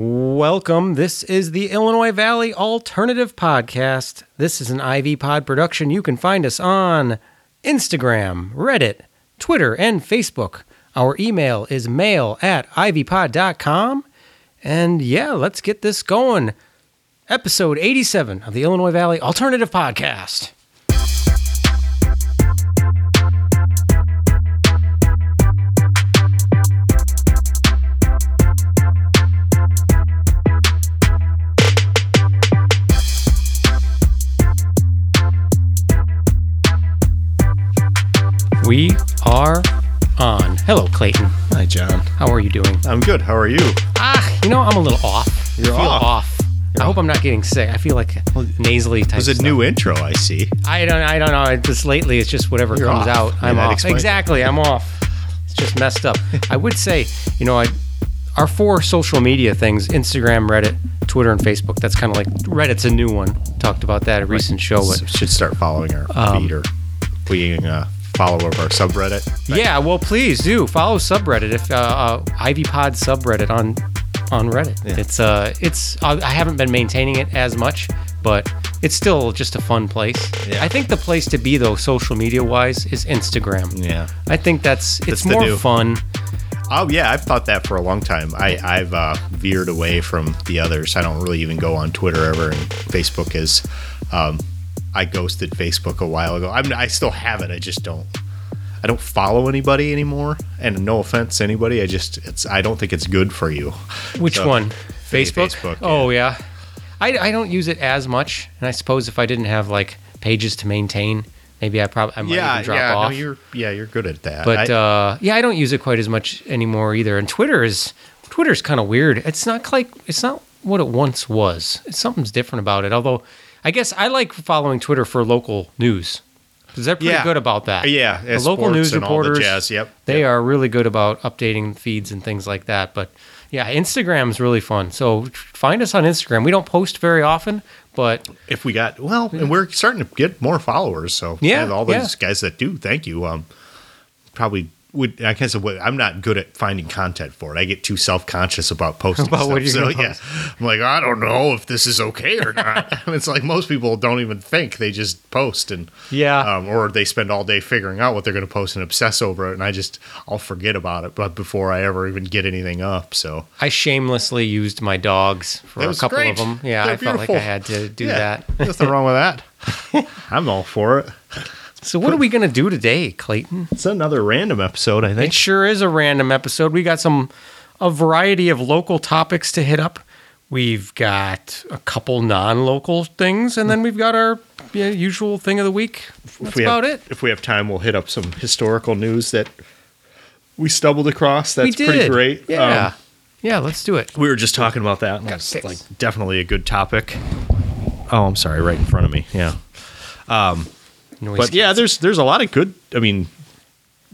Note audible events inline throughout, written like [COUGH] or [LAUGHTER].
Welcome. This is the Illinois Valley Alternative Podcast. This is an IV Pod production. You can find us on Instagram, Reddit, Twitter, and Facebook. Our email is mail at ivpod.com. And yeah, let's get this going. Episode 87 of the Illinois Valley Alternative Podcast. We are on. Hello, Clayton. Hi, John. How are you doing? I'm good. How are you? Ah, you know, I'm a little off. You're I feel off. off. I hope I'm not getting sick. I feel like nasally type. It was a stuff. new intro, I see. I don't. I don't know. It Just lately, it's just whatever You're comes off. out. Yeah, I'm that off. explains it. Exactly. I'm off. It's just messed up. [LAUGHS] I would say, you know, I, our four social media things: Instagram, Reddit, Twitter, and Facebook. That's kind of like Reddit's a new one. Talked about that a recent show. But should start following our Um, feed or being a follower of our subreddit. yeah, well, please do follow subreddit if uh, uh, IV Pod subreddit on on Reddit. Yeah. It's uh, it's uh, I haven't been maintaining it as much, but it's still just a fun place. Yeah. I think the place to be though, social media wise, is Instagram. Yeah. I think that's it's That's the more new- fun. Oh yeah, I've thought that for a long time. I, I've uh, veered away from the others. I don't really even go on Twitter ever, and Facebook is. Um, I ghosted Facebook a while ago. I'm, I still have it. I just don't. I don't follow anybody anymore. And no offense anybody, I just it's. I don't think it's good for you. Which So, one? Facebook. Facebook, Oh yeah. I, I don't use it as much, and I suppose if I didn't have like pages to maintain, maybe I probably I might Yeah, even drop yeah. off. No, you're yeah, you're good at that. but I- uh, yeah, I don't use it quite as much anymore either. And Twitter is Twitter's kind of weird. It's not like it's not what it once was. It's something's different about it. Although I guess I like following Twitter for local news because they're pretty Yeah. good about that. Yeah, the local news all the reporters. jazz, yep, they yep. are really good about updating feeds and things like that. But yeah, Instagram is really fun. So find us on Instagram. We don't post very often, but if we got well, and we're starting to get more followers. So Yeah, all those yeah. guys that do, thank you. Um, probably would. I guess what- I'm not good at finding content for it. I get too self conscious about posting. About stuff. what you're so yeah, I'm like I don't know if this is okay or not. [LAUGHS] it's like most people don't even think; they just post and Yeah. um, or they spend all day figuring out what they're going to post and obsess over it. And I just I'll forget about it, but before I ever even get anything up. So I shamelessly used my dogs for a couple great. of them. Yeah, They're I felt like. I had to do yeah, that. nothing wrong with that. [LAUGHS] I'm all for it. So what are we gonna do today, Clayton? It's another random episode, I think. It sure is a random episode. We got some a variety of local topics to hit up. We've got a couple non-local things, and then we've got our yeah, usual thing of the week. That's we about have, it. If we have time, we'll hit up some historical news that we stumbled across. That's pretty great. Yeah, Um, yeah. Let's do it. we were just talking about that. Got like definitely a good topic. Oh, I'm sorry, right in front of me. Yeah. Noise But yeah, there's there's a lot of good. I mean,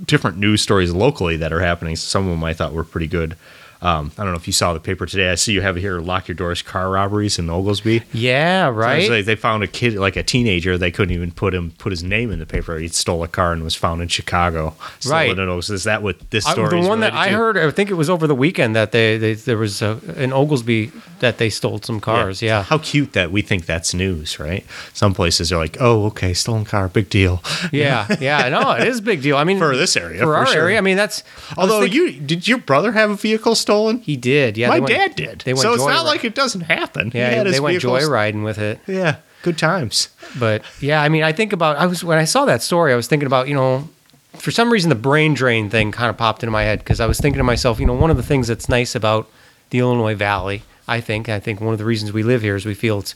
different news stories locally that are happening. Some of them I thought were pretty good. Um, I don't know if you saw the paper today. I see you have here lock your doors car robberies in Oglesby. yeah, right. like they found a kid, like a teenager. They couldn't even put him put his name in the paper. He stole a car and was found in Chicago. Right. Oglesby. Is that what this I- story? the is one that I to? heard, I think it was over the weekend that they, they there was a, in Oglesby that they stole some cars. Yeah, How cute that we think that's news, right? Some places are like, oh, okay, stolen car, big deal. yeah, yeah. No, it is a big deal. I mean, [LAUGHS] For this area, for, for our sure. area. I mean, that's. Although thinking- you did, your brother have a vehicle stolen? He did. Yeah, My went- dad did. They went so it's not like it doesn't happen. Yeah, they went vehicles- joyriding with it. Yeah, good times. But yeah, I mean, I think about I was when I saw that story, I was thinking about you know, for some reason the brain drain thing kind of popped into my head because I was thinking to myself, you know, one of the things that's nice about the Illinois Valley, I think, I think one of the reasons we live here is we feel it's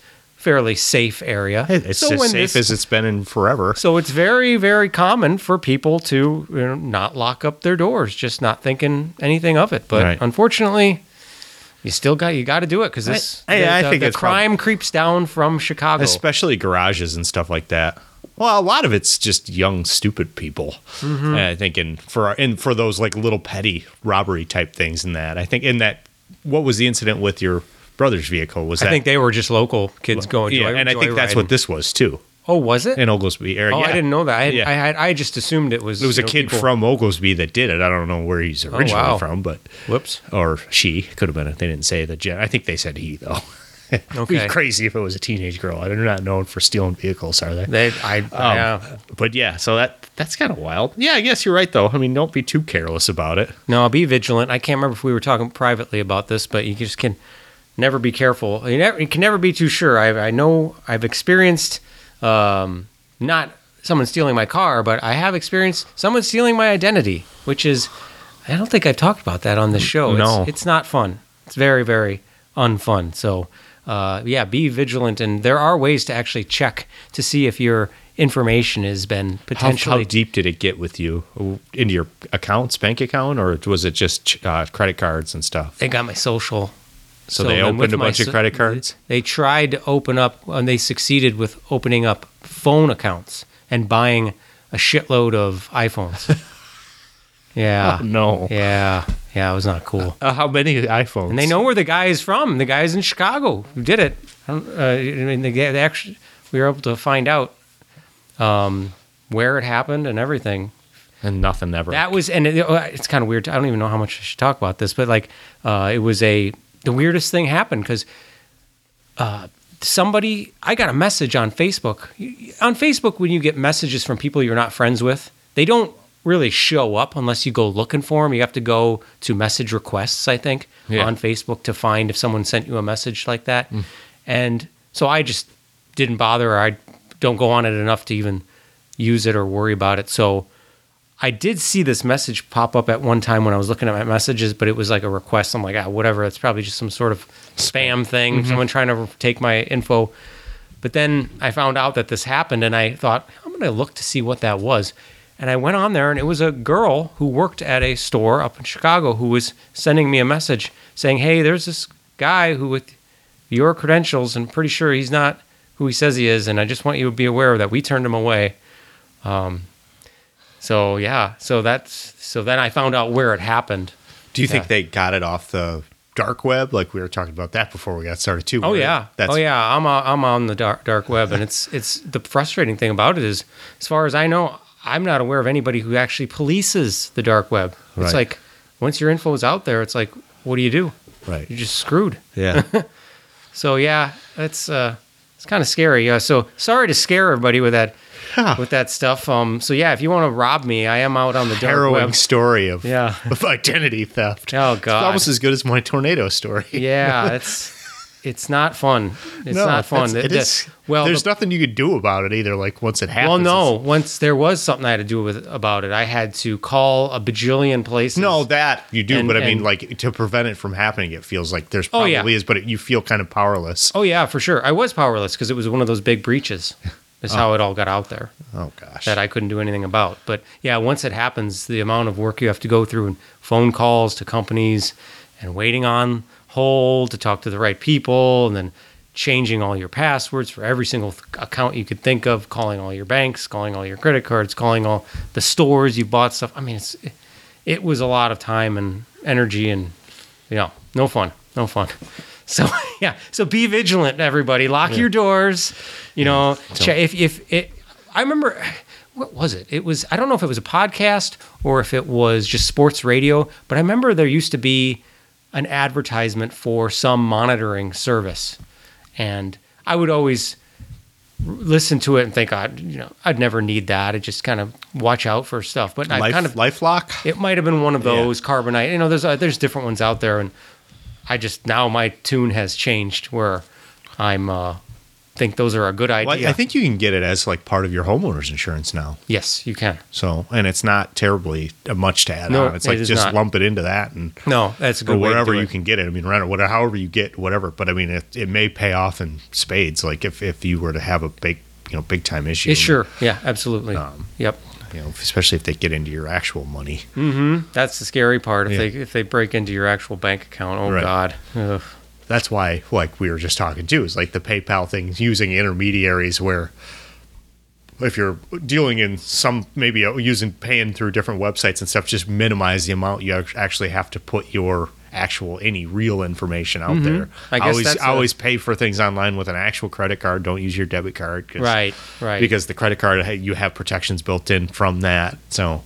fairly safe area. It's So as safe this- as it's been in forever. So it's very, very common for people to you know, not lock up their doors, just not thinking anything of it. But Right. unfortunately, you still got you got to do it because this I- the, I the- think the crime creeps down from Chicago. especially garages and stuff like that. Well, a lot of it's just young, stupid people. Mm-hmm. I think, and for and for those like little petty robbery type things, and that I think in that, what was the incident with your brother's vehicle? Was that I that think they were just local kids going. yeah, joy- and I think that's what this was too. Oh, was it? in Oglesby area. oh, yeah. I didn't know that. I, had, Yeah. I had I just assumed it was It was a know, kid people- from Oglesby that did it. I don't know where he's originally wow. from, but Whoops. or she could have been. They didn't say the gen. I think they said he though. [LAUGHS] It'd be Okay. crazy if it was a teenage girl. They're not known for stealing vehicles, are they? They I Um, yeah. But yeah, so that that's kind of wild. Yeah, I guess you're right though. I mean, don't be too careless about it. No, I'll be vigilant. I can't remember if we were talking privately about this, but you just can never be careful. You, never, you can never be too sure. I, I know I've experienced um, not someone stealing my car, but I have experienced someone stealing my identity, which is I don't think I've talked about that on this show. No. it's, it's not fun. It's very very unfun. So uh, yeah, be vigilant, and there are ways to actually check to see if your information has been How, potentially how deep did it get with you into your accounts, bank account, or was it just uh, credit cards and stuff? they got my social. So, they opened a my bunch of credit cards. They tried to open up, and they succeeded with opening up phone accounts and buying a shitload of iPhones. [LAUGHS] yeah, Oh, no. yeah, yeah. It was not cool. Uh, how many iPhones? And they know where the guy is from. The guy is in Chicago who did it. I don't, uh, I mean, they, they actually, we were able to find out um, where it happened and everything. and nothing ever. That was, and it, uh, it's kind of weird. I don't even know how much I should talk about this, but like, uh, it was a the weirdest thing happened because uh, somebody I got a message on Facebook. On Facebook, when you get messages from people you're not friends with, they don't really show up unless you go looking for them. You have to go to message requests, I think, Yeah. on Facebook to find if someone sent you a message like that. And so I just didn't bother, or I don't go on it enough to even use it or worry about it. So I did see this message pop up at one time when I was looking at my messages, but it was like a request. I'm like, ah, whatever. It's probably just some sort of spam thing, someone trying to take my info. But then I found out that this happened, and I thought, I'm going to look to see what that was. And I went on there, and it was a girl who worked at a store up in Chicago who was sending me a message saying, Hey, there's this guy who, with your credentials, and pretty sure he's not who he says he is. And I just want you to be aware that we turned him away. Um, so yeah, so that's so then I found out where it happened. Do you Yeah. think they got it off the dark web? Like we were talking about that before we got started too. Oh yeah, That's oh yeah. I'm on, I'm on the dark dark web, and it's it's the frustrating thing about it is, as far as I know, I'm not aware of anybody who actually polices the dark web. It's Right. like once your info is out there, it's like, what do you do? right. You're just screwed. Yeah. [LAUGHS] So yeah, it's uh, it's kind of scary. Uh, so sorry to scare everybody with that with that stuff. Um, so yeah, if you want to rob me, I am out on the dark Harrowing web. story of, Yeah. [LAUGHS] of identity theft. Oh It's god. almost as good as my tornado story. [LAUGHS] yeah, it's it's not fun. It's No, not fun. It the- is. well, there's the- nothing you could do about it either. Like once it happens. well, no. Once there was something I had to do with about it. I had to call a bajillion places. No, that you do, And- but I mean, like to prevent it from happening, it feels like there's Oh, probably yeah. is, but it, you feel kind of powerless. Oh yeah, for sure. I was powerless because it was one of those big breaches. Is how oh. it all got out there Oh gosh. that I couldn't do anything about. But yeah, once it happens, the amount of work you have to go through and phone calls to companies and waiting on hold to talk to the right people and then changing all your passwords for every single th- account you could think of, calling all your banks, calling all your credit cards, calling all the stores you bought stuff. I mean, it's it was a lot of time and energy and you know, no fun, no fun. So [LAUGHS] yeah, so be vigilant, everybody. Lock your doors. You know, che- if if it. I remember, what was it? It was I don't know if it was a podcast or if it was just sports radio, but I remember there used to be an advertisement for some monitoring service, and I would always listen to it and think, I, you know, I'd never need that. I just kind of watch out for stuff. But I kind of LifeLock. it might have been one of Yeah. those carbonite. You know, there's uh, there's different ones out there, and I just now my tune has changed where I'm uh, think those are a good idea. Well, I think you can get it as like part of your homeowner's insurance now. yes, you can. So, and it's not terribly uh, much to add No, on. It's like just not. lump it into that and No, that's a good or wherever you it. can get it. I mean, rent it, whatever, however you get whatever. But I mean, it, it may pay off in spades. Like if, if you were to have a big, you know, big time issue. Yeah, sure. Yeah, absolutely. Um, yep. You know, especially if they get into your actual money. Mm-hmm. That's the scary part. If Yeah. they if they break into your actual bank account, oh Right. god. Ugh. That's why, like we were just talking too, is like the PayPal thing using intermediaries where if you're dealing in some maybe uh, using paying through different websites and stuff, just minimize the amount you actually have to put your actual any real information out there. Mm-hmm. I guess always a- always pay for things online with an actual credit card. Don't use your debit card. Right, right. Because the credit card you have protections built in from that. So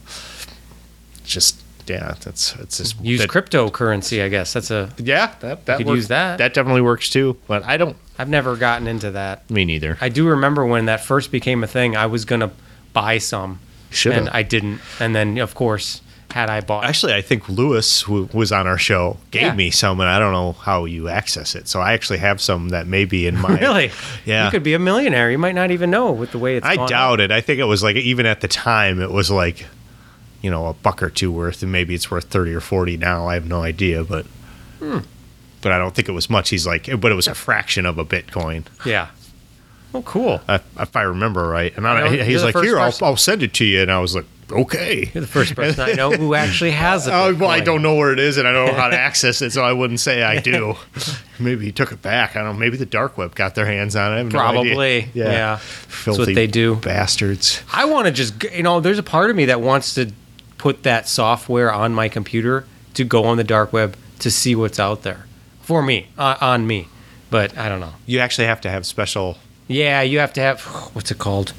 just yeah, that's it's just use that- cryptocurrency. I guess that's a. Yeah, that that could works- use that. That definitely works too. But I don't. I've never gotten into that. Me neither. I do remember when that first became a thing. I was gonna buy some, Shoulda. and I didn't. And then, of course, had I bought, Actually, I think Lewis, who was on our show, gave Yeah. me some, and I don't know how you access it. So I actually have some that may be in [LAUGHS] my. really, Yeah. you could be a millionaire. You might not even know with the way it's. I doubt it. I think it was like even at the time, it was like, you know, a buck or two worth, and maybe it's worth thirty or forty now. I have no idea, but. Hmm. But I don't think it was much. He's like, but it was a fraction of a Bitcoin, Yeah. Oh, cool. if, if I remember right. And I, you're he's like, here, I'll, I'll send it to you. And I was like, okay. You're the first person I know who actually has it. Oh, [LAUGHS] well, I don't know where it is, and I don't know how to [LAUGHS] access it, so I wouldn't say I do. [LAUGHS] maybe he took it back. I don't know. Maybe the dark web got their hands on it. I have no idea. Probably. Yeah. That's Filthy what they do. bastards. I want to just, you know, there's a part of me that wants to put that software on my computer to go on the dark web to see what's out there for me, uh, on me. But I don't know. You actually have to have special. Yeah, you have to have, [SIGHS] what's it called?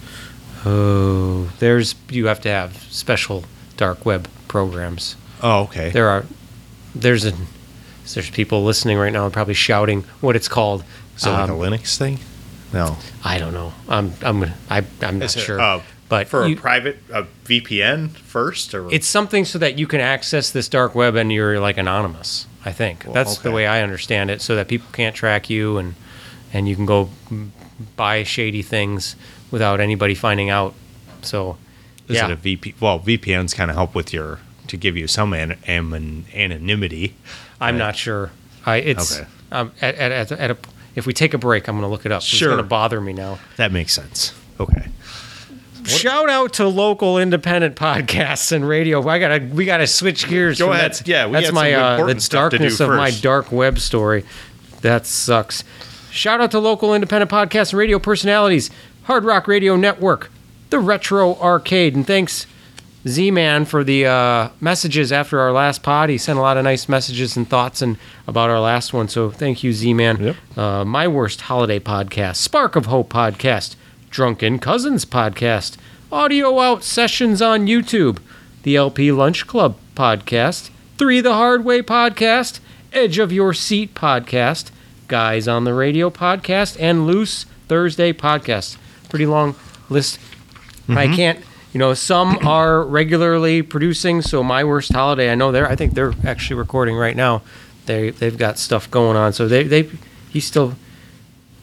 Oh, there's, you have to have special dark web programs. Oh, okay. There are, there's a, there's people listening right now probably shouting what it's called. Is it like Um, a Linux thing? No. I don't know. I'm, I'm I, I'm not it, sure. uh, but for you- a private a VPN first, or It's something so that you can access this dark web and you're like anonymous. I think Well, that's the way I understand it, so that people can't track you and and you can go buy shady things without anybody finding out. So, is yeah, it a VP? Well, VPNs kind of help with your to give you some an, an, anonymity. I'm not sure. I it's Okay. um, at, at, at, a if we take a break, I'm going to look it up. Sure. It's going to bother me now. That makes sense. Okay. Shout out to local independent podcasts and radio. I gotta we gotta switch gears. Go ahead. That's, Yeah, we that's my uh, the important stuff to do darkness of my dark web story. That sucks. Shout out to local independent podcasts and radio personalities, Hard Rock Radio Network, the Retro Arcade, and thanks Z Man for the uh, messages after our last pod. He sent a lot of nice messages and thoughts and about our last one. So thank you, Z Man. Yep. Uh, My Worst Holiday Podcast, Spark of Hope Podcast, Drunken Cousins Podcast, Audio Out Sessions on YouTube, the LP Lunch Club Podcast, Three the Hard Way Podcast, Edge of Your Seat Podcast, Guys on the Radio Podcast, and Loose Thursday Podcast. Pretty long list. I can't, you know, some [CLEARS THROAT] are regularly producing. So my worst holiday, I know they're, I think they're actually recording right now. They they've got stuff going on. So they they he's still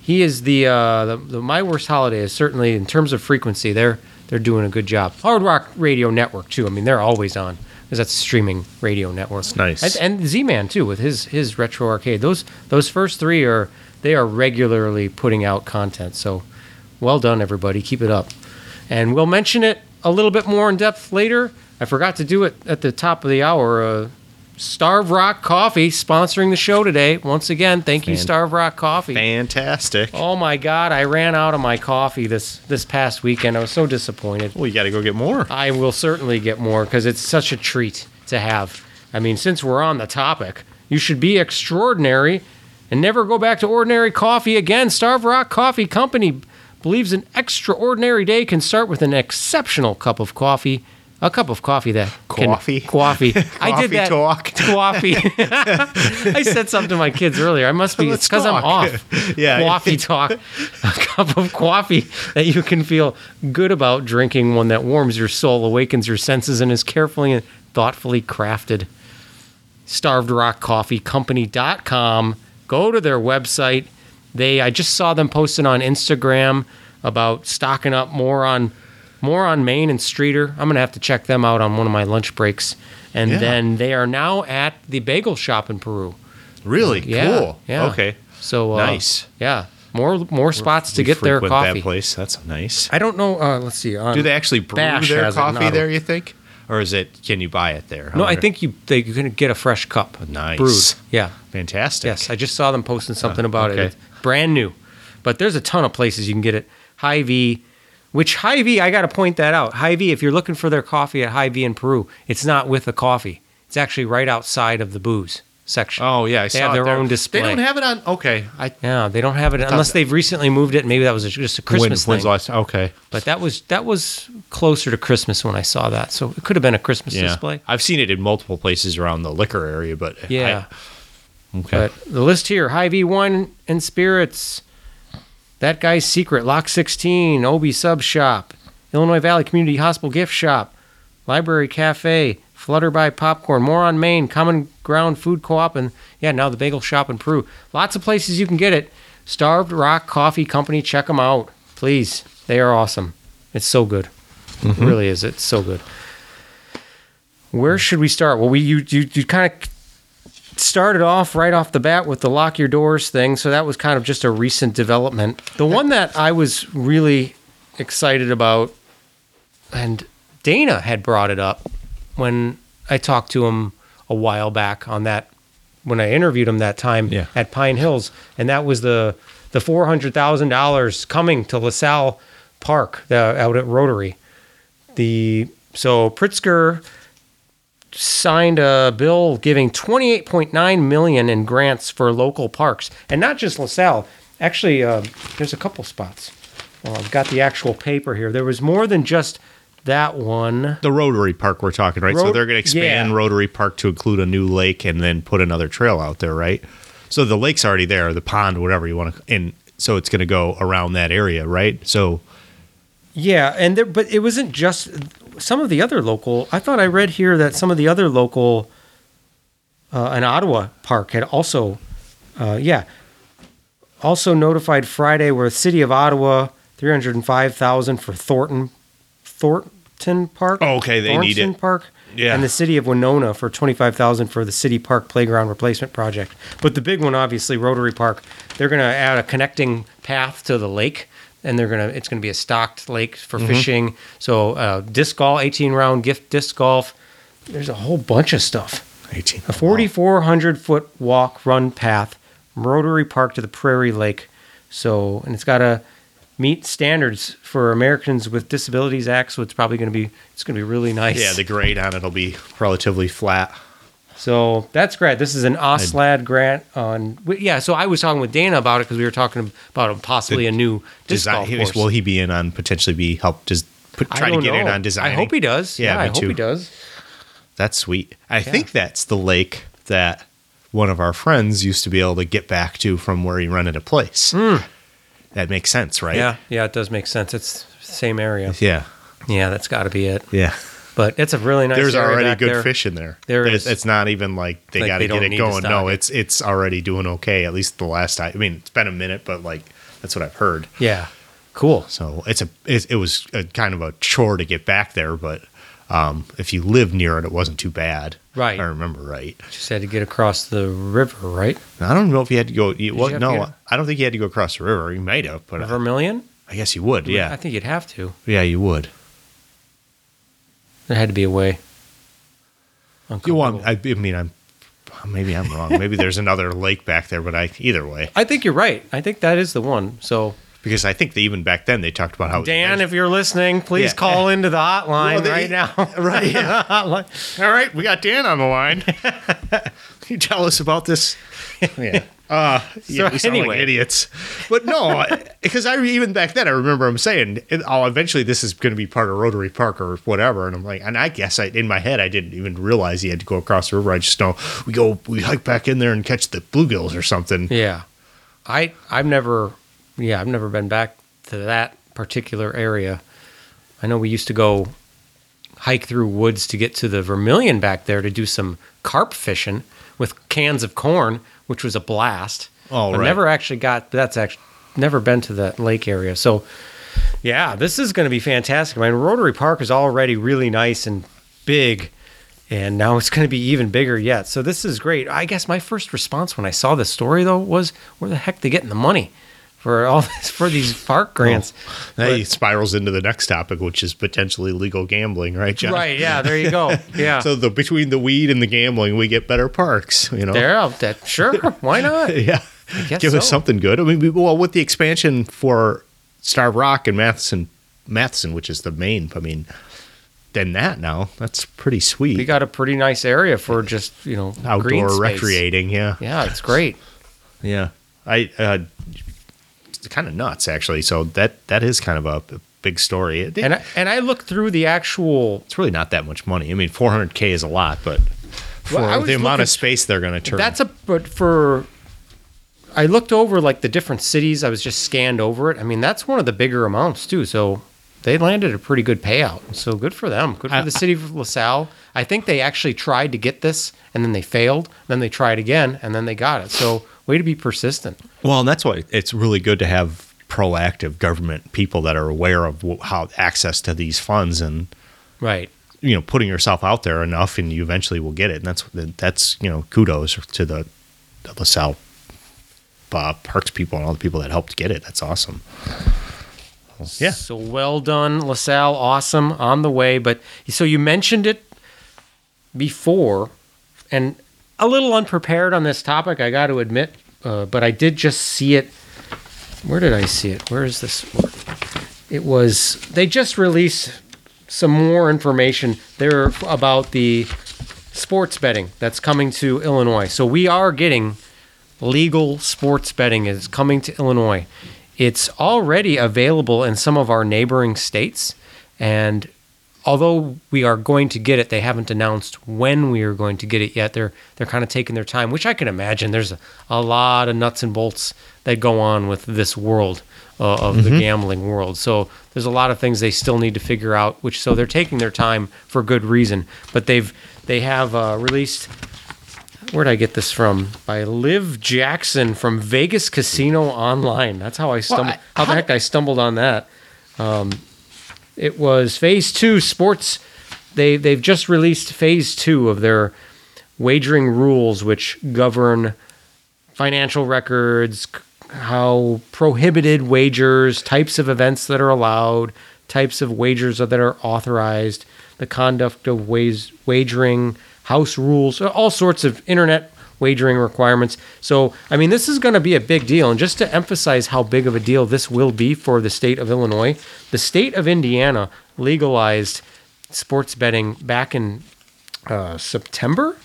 he is the uh the, the my worst holiday is certainly in terms of frequency they're they're doing a good job. Hard Rock Radio Network too. I mean they're always on because that's a streaming radio network. Nice. And, and Z-Man too with his his retro arcade. Those those first three are they are regularly putting out content. So well done everybody. Keep it up. And we'll mention it a little bit more in depth later. I forgot to do it at the top of the hour. Uh, Starve Rock Coffee sponsoring the show today. Once again, thank you, Fan- Starve Rock Coffee. Fantastic. Oh my God, I ran out of my coffee this this past weekend. I was so disappointed. Well, you got to go get more. I will certainly get more because it's such a treat to have. I mean, since we're on the topic, you should be extraordinary and never go back to ordinary coffee again. Starve Rock Coffee Company believes an extraordinary day can start with an exceptional cup of coffee. A cup of coffee that can- Coffee? [LAUGHS] coffee. I did that. talk. Coffee. [LAUGHS] I said something to my kids earlier. I must be. Because I'm off. [LAUGHS] Yeah. Coffee talk. A cup of coffee that you can feel good about drinking. One that warms your soul, awakens your senses, and is carefully and thoughtfully crafted. StarvedRockCoffeeCompany.com. Go to their website. They. I just saw them posting on Instagram about stocking up more on more on Main and Streator. I'm gonna have to check them out on one of my lunch breaks. And Yeah. then they are now at the bagel shop in Peru. Really Yeah, cool. yeah. Okay. So uh, Nice. Yeah, more more spots to We get their coffee. That place. That's nice. I don't know. Uh, let's see. Do they actually brew Bash their has it in coffee there? You think, or is it? Can you buy it there? No, I think you they you can get a fresh cup. Nice. Brewed. Yeah. fantastic. Yes, I just saw them posting something about okay. it. Brand new, but there's a ton of places you can get it. Hy-Vee, which Hy-Vee, I got to point that out. Hy-Vee, if you're looking for their coffee at Hy-Vee in Peru, it's not with the coffee. It's actually right outside of the booze. section. Oh yeah, I They saw have their own display. They don't have it on. Okay, I Yeah, they don't have it unless they've recently moved it. Maybe that was just a Christmas when, when's thing. last? Okay, But that was that was closer to Christmas when I saw that. So it could have been a Christmas yeah, display. I've seen it in multiple places around the liquor area, but I- Yeah. Okay. But the list here: Hy-Vee Wine and Spirits, That Guy's Secret, Lock 16, Obi Sub Shop, Illinois Valley Community Hospital Gift Shop, Library Cafe, Flutterby Popcorn, More on Main, Common Ground Food Co-op, and yeah, now the Bagel Shop in Peru. Lots of places you can get it. Starved Rock Coffee Company, check them out, please. They are awesome. It's so good. Mm-hmm. It really is. It's so good. Where should we start? Well, we you you, you kind of started off right off the bat with the lock your doors thing, so that was kind of just a recent development. The one that I was really excited about, and Dana had brought it up when I talked to him a while back on that when I interviewed him that time Yeah. at Pine Hills, and that was the the four hundred thousand dollars coming to LaSalle Park uh, out at Rotary. The so Pritzker signed a bill giving 28.9 million in grants for local parks and not just LaSalle. Actually, uh, there's a couple spots. Well, I've got the actual paper here. There was more than just that one. the Rotary Park we're talking, right? so they're going to expand yeah. Rotary Park to include a new lake and then put another trail out there, right? So the lake's already there, the pond, whatever you want to, and so it's going to go around that area, right? So Yeah, and there, but it wasn't just some of the other local. I thought I read here that some of the other local, uh, an Ottawa park had also, uh, yeah, also notified Friday where the city of Ottawa three hundred and five thousand for Thornton, Thornton Park. Oh, okay, they need it. Park. Yeah. and the city of Wenona for twenty five thousand for the city park playground replacement project. But the big one, obviously, Rotary Park. They're going to add a connecting path to the lake, and they're to it's going to be a stocked lake for Mm-hmm. fishing. So uh, disc golf, eighteen round gift disc golf. There's a whole bunch of stuff. 18. A 4,400 foot walk run path Rotary Park to the Prairie Lake. So, and it's got to meet standards for Americans with Disabilities Act. So it's probably going to be it's to be really nice. Yeah, the grade on it'll be relatively flat. So that's great. This is an OSLAD grant on. Yeah, so I was talking with Dana about it because we were talking about possibly a new disc Design, golf course. will he be in on potentially be help just put, try to get in on design? I hope he does. Yeah, Yeah, me I hope too. he does. That's sweet. I think that's the lake that one of our friends used to be able to get back to from where he rented a place. Hmm. That makes sense, right? Yeah, yeah, it does make sense. It's the same area. Yeah. Yeah, that's got to be it. Yeah. But it's a really nice. There's already good there. fish in there. There it's, not even like they Like got to get it going. No, it. it's it's already doing okay. At least the last time. I mean, it's been a minute, but like that's what I've heard. Yeah, cool. So it's a it, it was a kind of a chore to get back there, but um, if you live near it, it wasn't too bad. Right. I remember right. Just had to get across the river, right? I don't know if you had to go. You, well, you no, get- I don't think you had to go across the river. You might have, but I, Vermilion. I guess you would. Yeah. I think you'd have to. yeah, you would. There had to be a way. You want? I, I mean, I'm maybe I'm wrong. maybe there's another [LAUGHS] lake back there, but I either way I think you're right. I think that is the one. So, because I think that even back then they talked about how Dan, if you're listening, please Yeah. call into the hotline Well, they- right now. [LAUGHS] right, yeah. [LAUGHS] Hotline. All right, we got Dan on the line. Can you tell us about this? [LAUGHS] Yeah. Uh, yeah, So we sound like anyway. idiots. [LAUGHS] But no, because I even back then I remember him saying, "Oh, eventually this is going to be part of Rotary Park or whatever." And I'm like, and I guess I in my head I didn't even realize he had to go across the river. I just know we go, we hike back in there and catch the bluegills or something. Yeah. I I've never yeah, I've never been back to that particular area. I know we used to go hike through woods to get to the Vermilion back there to do some carp fishing with cans of corn, which was a blast. Oh, right. never actually got that's actually never been to that lake area. So yeah, this is going to be fantastic. I mean, Rotary Park is already really nice and big, and now it's going to be even bigger yet. So this is great. I guess my first response when I saw this story though was, where the heck they getting the money for all this for these park grants? That spirals into the next topic, which is potentially legal gambling, right, John? Right? Yeah. There you go. [LAUGHS] Yeah. So the between the weed and the gambling, we get better parks. You know. there. That sure. Why [LAUGHS] not? Yeah. Give us something good. I mean, well, with the expansion for Star Rock and Matthiessen, Matthiessen, which is the main. I mean, than that now. That's pretty sweet. We got a pretty nice area for just you know Outdoor recreating, yeah. Yeah, it's great. Yeah, I uh, kind of nuts actually. So that that is kind of a, a big story. It- And I, and I looked through the actual. it's really not that much money. I mean, 400k is a lot, but for Well, the amount looking- of space they're going to turn, That's a but for. I looked over like the different cities. I was just scanned over it. I mean, that's one of the bigger amounts too. So they landed a pretty good payout. So good for them. Good for I- the city of LaSalle. I think they actually tried to get this and then they failed. Then they tried again and then they got it. So way to be persistent. well, and that's why it's really good to have proactive government people that are aware of how access to these funds and Right. you know putting yourself out there enough, and you eventually will get it. And that's that's you know kudos to the, the LaSalle uh, Parks people and all the people that helped get it. That's awesome. Yeah. So well done, LaSalle. Awesome on the way. But so you mentioned it before, and a little unprepared on this topic, I got to admit. Uh, but I did just see it. Where did I see it? Where is this? It was they just released some more information there about the sports betting that's coming to Illinois. So we are getting legal sports betting is coming to Illinois. It's already available in some of our neighboring states and although we are going to get it, they haven't announced when we are going to get it yet. They're they're kind of taking their time, which I can imagine. There's a, a lot of nuts and bolts that go on with this world uh, of the gambling world. So there's a lot of things they still need to figure out. Which so they're taking their time for good reason. But they've they have uh, released. Where'd I get this from? By Liv Jackson from Vegas Casino Online. That's how I stumbled. I- how the heck I stumbled on that? It was Phase Two Sports. They they've just released Phase Two of their wagering rules, which govern financial records, how prohibited wagers, types of events that are allowed, types of wagers that are authorized, the conduct of ways, wagering, house rules, all sorts of internet wagering requirements. So, I mean, this is going to be a big deal. And just to emphasize how big of a deal this will be for the state of Illinois, the state of Indiana legalized sports betting back in uh, September.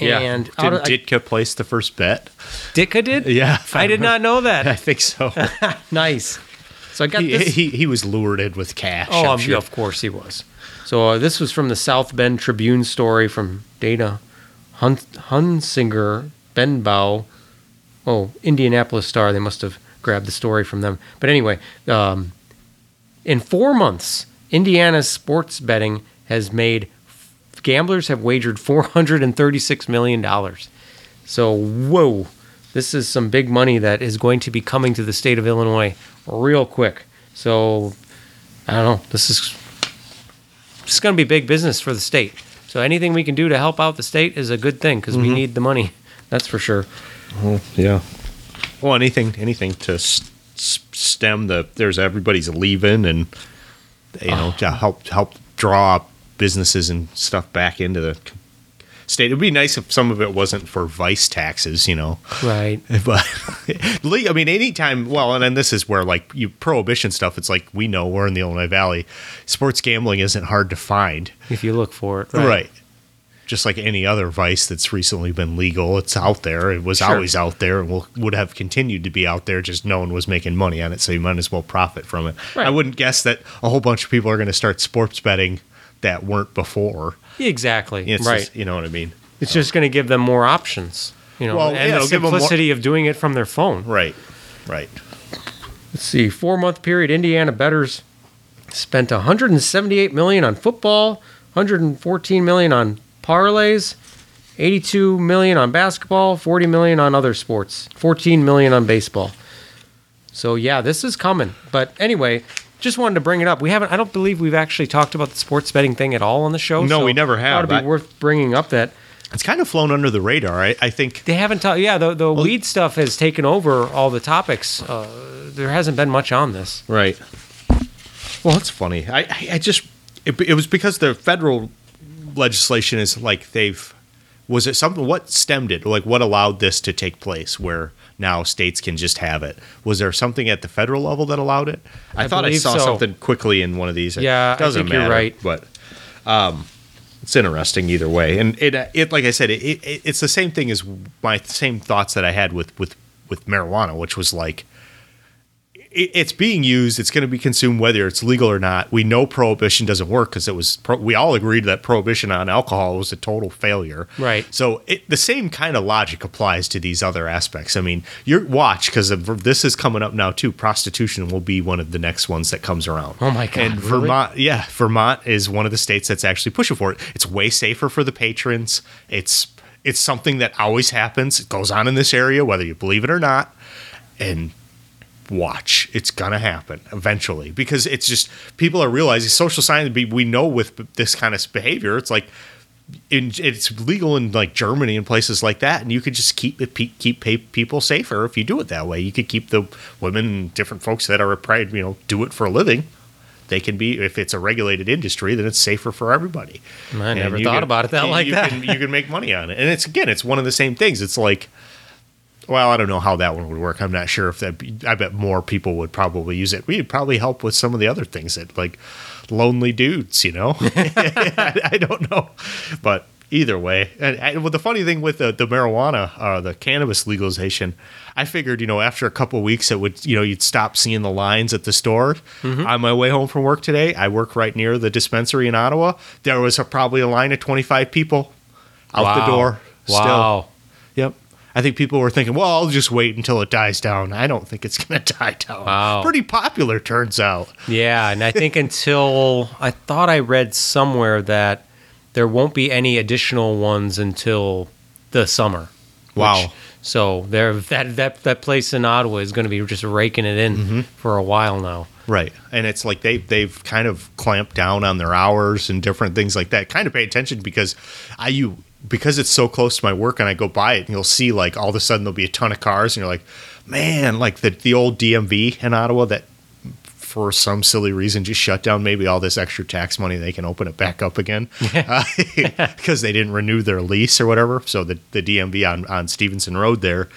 And did of, I- Ditka place the first bet? Ditka did? [LAUGHS] Yeah, I did not know that. [LAUGHS] I think so. [LAUGHS] nice. So I got he, this. he he was lured in with cash. oh, sure. yeah, of course he was. So uh, this was from the South Bend Tribune story from Dana Hun- Hunsinger Benbow. Oh, Indianapolis Star. They must have grabbed the story from them. But anyway, um, in four months, Indiana's sports betting has made gamblers have wagered four hundred and thirty-six million dollars. So whoa, this is some big money that is going to be coming to the state of Illinois real quick. So I don't know. This is this is going to be big business for the state. So anything we can do to help out the state is a good thing because we need the money. [LAUGHS] That's for sure. Yeah. Well, anything anything to s- s- stem the there's everybody's leaving and you know Ah. to help help draw businesses and stuff back into the c- state. It'd be nice if some of it wasn't for vice taxes, you know. Right. [LAUGHS] But [LAUGHS] I mean, anytime. Well, and then this is where like you prohibition stuff. It's like we know we're in the Illinois Valley. Sports gambling isn't hard to find, If you look for it. right? Just like any other vice that's recently been legal, it's out there. It was Sure. always out there, and will, would have continued to be out there. Just no one was making money on it, so you might as well profit from it. Right. I wouldn't guess that a whole bunch of people are going to start sports betting that weren't before. Exactly. It's right. just- you know what I mean? it's just going to give them more options. You know, Well, and yeah, the it'll give 'em more- simplicity of doing it from their phone. Right. Right. Let's see. Four month period, Indiana bettors spent 178 million on football, 114 million on parlays, 82 million on basketball, 40 million on other sports, 14 million on baseball. So yeah, this is coming. But anyway, just wanted to bring it up. We haven't. I don't believe we've actually talked about the sports betting thing at all on the show. No, so we never have. Thought it'd be worth bringing up that It's kind of flown under the radar. I, I think they haven't talked. Yeah, the the weed stuff has taken over all the topics. Uh, there hasn't been much on this. Right. Well, it's funny. I, I, I just it, it was because the federal legislation is like they've was it something what stemmed it like what allowed this to take place where now states can just have it was there something at the federal level that allowed it i, I thought i saw so. something quickly in one of these Yeah, I doesn't think you're matter, right. but um, it's interesting either way. And it, it like I said, it, it, it's the same thing as my same thoughts that I had with with with marijuana, which was like it, it's being used. It's going to be consumed whether it's legal or not. We know prohibition doesn't work because it was. Pro, we all agreed that prohibition on alcohol was a total failure. Right. So it, the same kind of logic applies to these other aspects. I mean, your watch because this is coming up now too. Prostitution will be one of the next ones that comes around. Oh my God, And really? Vermont, yeah, Vermont is one of the states that's actually pushing for it. It's way safer for the patrons. It's it's something that always happens. It goes on in this area, whether you believe it or not. And watch it's gonna happen eventually because it's just people are realizing social science we know with this kind of behavior it's like in, it's legal in like Germany and places like that, and you could just keep keep people safer if you do it that way. You could keep the women and different folks that are pride, you know, do it for a living. They can be if it's a regulated industry, then it's safer for everybody. I never thought can- about it that like you that. Can, you can make money on it, and it's again, it's one of the same things. It's like well, I don't know how that one would work. I'm not sure if that. I bet more people would probably use it. We'd probably help with some of the other things that like lonely dudes. You know, I, [LAUGHS] [LAUGHS] I don't know, but either way, and, and well, the funny thing with the, the marijuana, uh, the cannabis legalization, I figured you know after a couple of weeks it would you know you'd stop seeing the lines at the store. Mm-hmm. On my way home from work today, I work right near the dispensary in Ottawa. There was a, probably a line of 25 people out the Wow. door. Still. Wow. Yep. I think people were thinking, well, I'll just wait until it dies down. I don't think it's [LAUGHS] going to die down. Wow. Pretty popular, turns out. Yeah, and I think until I thought I read somewhere that there won't be any additional ones until the summer. Wow. so there, that that that place in Ottawa is going to be just raking it in Mm-hmm. for a while now. Right. And it's like they, they've kind of clamped down on their hours and different things like that. Kind of pay attention because I, you, because it's so close to my work and I go by it and you'll see like all of a sudden there'll be a ton of cars and you're like, man, like the, the old DMV in Ottawa that for some silly reason just shut down maybe all this extra tax money they can open it back up again. [LAUGHS] Because [LAUGHS] they didn't renew their lease or whatever so the, the dmv on, on stevenson road there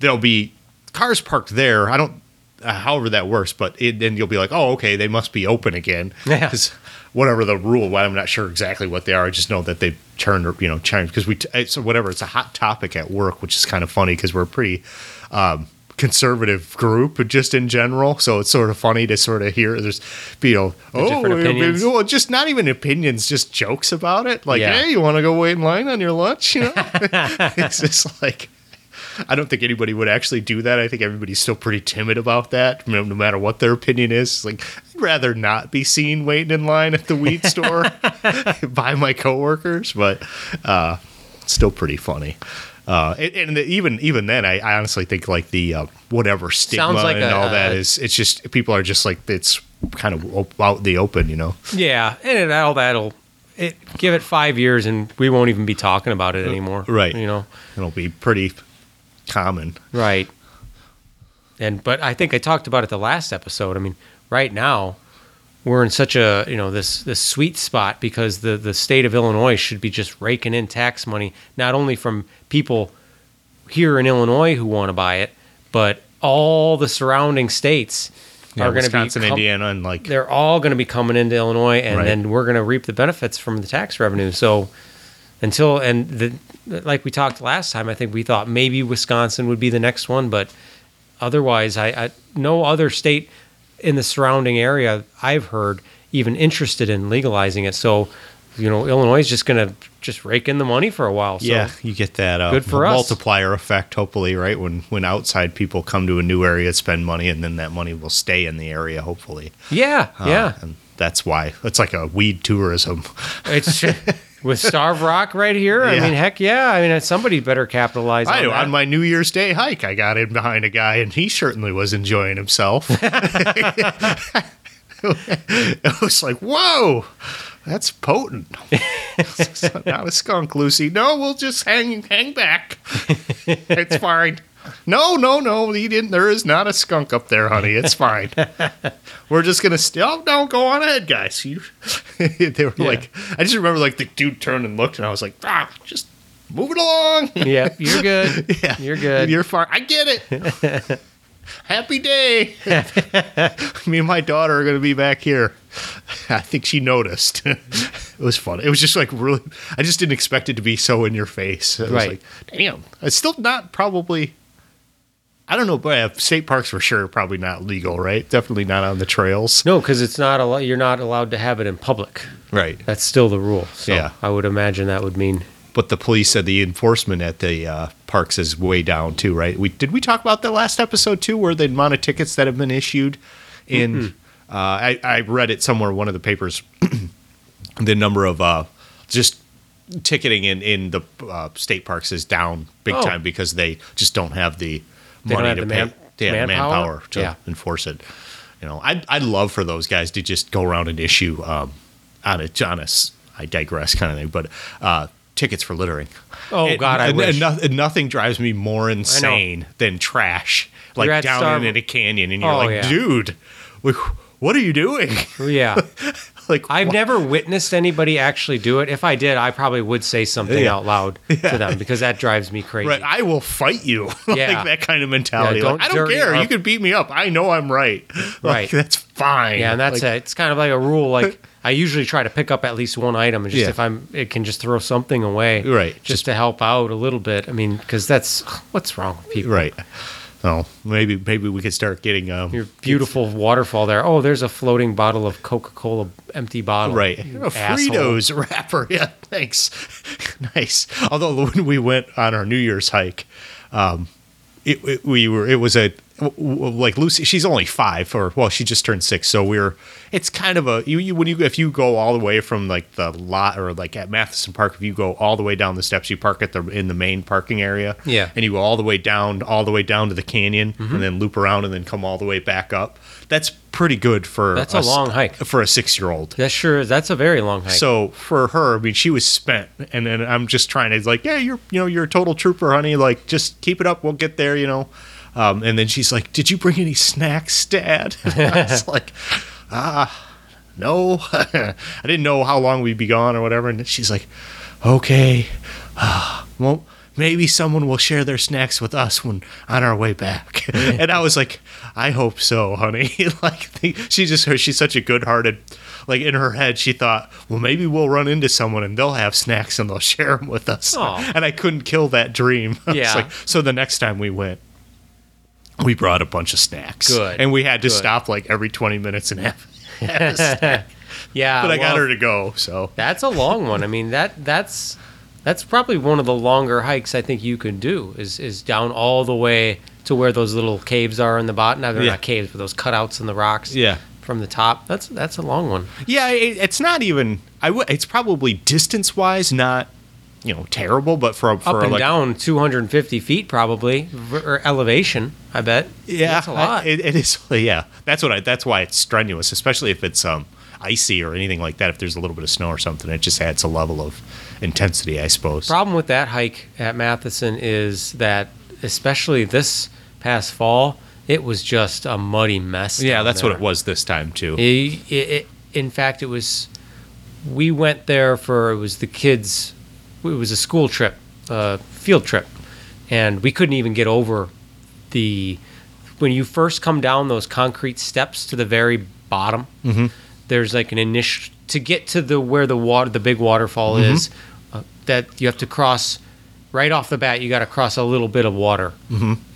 there'll be cars parked there. I don't uh, however that works but it, then you'll be like oh okay they must be open again. Yeah. Whatever the rule well, i'm not sure exactly what they are i just know that they've turned you know changed because we it's whatever it's a hot topic at work which is kind of funny because we're a pretty um, conservative group just in general so it's sort of funny to sort of hear there's you know oh different opinions. well just not even opinions just jokes about it like Yeah. hey you want to go wait in line on your lunch you know [LAUGHS] [LAUGHS] it's just like I don't think anybody would actually do that. I think everybody's still pretty timid about that, no, no matter what their opinion is. It's like I'd rather not be seen waiting in line at the weed [LAUGHS] store [LAUGHS] by my coworkers, but uh, still pretty funny. Uh, and, and even even then, I, I honestly think like the uh, whatever stigma like and a- all that is it's just people are just like it's kind of op- out in the open, you know. Yeah, and it, all that'll it give it five years and we won't even be talking about it anymore. right. You know. It'll be pretty common. Right. And but I think I talked about it the last episode. I mean, right now we're in such a you know this this sweet spot because the the state of Illinois should be just raking in tax money not only from people here in Illinois who want to buy it, but all the surrounding states Yeah, are going to be Wisconsin, com- Indiana, and like they're all going to be coming into Illinois, and Right. then we're going to reap the benefits from the tax revenue. So until and the like we talked last time, I think we thought maybe Wisconsin would be the next one, but otherwise, I, I no other state in the surrounding area I've heard even interested in legalizing it. So you know, Illinois is just going to just rake in the money for a while. So, yeah, you get that uh, Good for us. multiplier effect. Hopefully, right when when outside people come to a new area, spend money, and then that money will stay in the area. Hopefully, yeah, Uh, yeah. and that's why it's like a weed tourism. It's [LAUGHS] with Starve Rock right here. I mean, heck yeah. I mean, somebody better capitalize on I, that. on my New Year's Day hike, I got in behind a guy, and he certainly was enjoying himself. [LAUGHS] it was like, whoa, that's potent. [LAUGHS] Not a skunk, Lucy. No, we'll just hang hang back. [LAUGHS] it's fine. No, no, no. He didn't. There is not a skunk up there, honey. It's fine. [LAUGHS] We're just gonna still. Oh, no, go on ahead, guys. You. [LAUGHS] they were Yeah. like, I just remember like the dude turned and looked, and I was like, ah, just move it along. [LAUGHS] yeah, you're good. Yeah, You're good. You're fine. I get it. Happy day. Me and my daughter are going to be back here. I think she noticed. it was fun. It was just like really, I just didn't expect it to be so in your face. It was Right. like, damn. It's still not probably, I don't know, but state parks for sure, probably not legal, right? Definitely not on the trails. No, because it's not al- you're not allowed to have it in public. Right. That's still the rule. So Yeah. I would imagine that would mean But the police said the enforcement at the uh, parks is way down too, right? We did we talk about the last episode too, where the amount of tickets that have been issued in. Uh, I I read it somewhere one of the papers. [CLEARS THROAT] the number of uh, just ticketing in in the uh, state parks is down big Oh. time because they just don't have the They money to the pay man- yeah, manpower? manpower to Yeah. enforce it. You know, I'd I'd love for those guys to just go around and issue um, on a on a I digress kind of thing, but uh, tickets for littering. Oh, And- God, I and, wish. and no- and nothing drives me more insane than trash, like down Star- in a canyon, and you're Oh, like, yeah. dude, what are you doing? yeah. [LAUGHS] [LAUGHS] like, I've wh- never witnessed anybody actually do it. If I did, I probably would say something Yeah. out loud [LAUGHS] to them because that drives me crazy. Right, I will fight you. [LAUGHS] Yeah. like that kind of mentality. Yeah, Like, don't I don't care. up- You can beat me up. I know I'm right. Like, Right. That's fine. Yeah, and that's like, it. It's kind of like a rule. Like I usually try to pick up at least one item, and just Yeah. if I'm, it can just throw something away, Right. Just, Just- to help out a little bit. I mean, because that's what's wrong with people. Right. Oh, maybe maybe we could start getting um Your beautiful waterfall there. Oh, there's a floating bottle of Coca Cola, empty bottle. Right. A. Fritos wrapper. [LAUGHS] Yeah, thanks. [LAUGHS] nice. Although when we went on our New Year's hike, um, it, it we were it was a like Lucy. She's only five, or well, she just turned six. So we're it's kind of a you, you when you if you go all the way from like the lot or like at Matthiessen Park, if you go all the way down the steps, you park at the in the main parking area. Yeah. and you go all the way down, all the way down to the canyon, Mm-hmm. and then loop around and then come all the way back up. That's pretty good for That's a s- long hike. for a six year old. That sure is. That's a very long hike. So for her, I mean, she was spent, and then I'm just trying to like, yeah, you're, you know, you're a total trooper, honey. Like, just keep it up. We'll get there, you know. Um, and then she's like, "Did you bring any snacks, Dad?" [LAUGHS] I was like, "Ah, no. [LAUGHS] I didn't know how long we'd be gone or whatever." And she's like, "Okay, ah, well, maybe someone will share their snacks with us when on our way back." [LAUGHS] and I was like, "I hope so, honey." like, the- she just she's such a good-hearted. Like in her head, she thought, "Well, maybe we'll run into someone and they'll have snacks and they'll share them with us." Aw. And I couldn't kill that dream. Yeah. like, so the next time we went, we brought a bunch of snacks. Good. And we had to Good. stop like every 20 minutes and have, [LAUGHS] have a [LAUGHS] snack. yeah, But I got her to go. So That's a long one. I mean that that's that's probably one of the longer hikes I think you can do. Is is down all the way to where those little caves are in the bottom. Now they're Yeah. not caves, but those cutouts in the rocks. Yeah. From the top. That's that's a long one. yeah, it, it's not even. I w- It's probably distance wise not, you know, terrible. But for for Up and like, down 250 feet probably, or elevation. I bet. yeah, that's a lot. I- it, it is. [LAUGHS] Yeah, that's what I. That's why it's strenuous, especially if it's um icy or anything like that. If there's a little bit of snow or something, it just adds a level of intensity, I suppose. problem with that hike at Matthiessen is that, especially this past fall, it was just a muddy mess. yeah, that's what it was this time too. It, it- in fact, it was. We went there for it was the kids. It was a school trip, uh, field trip, and we couldn't even get over the. When you first come down those concrete steps to the very bottom, there's like an initial to get to the where the water, the big waterfall is. Uh, that you have to cross right off the bat. You got to cross a little bit of water,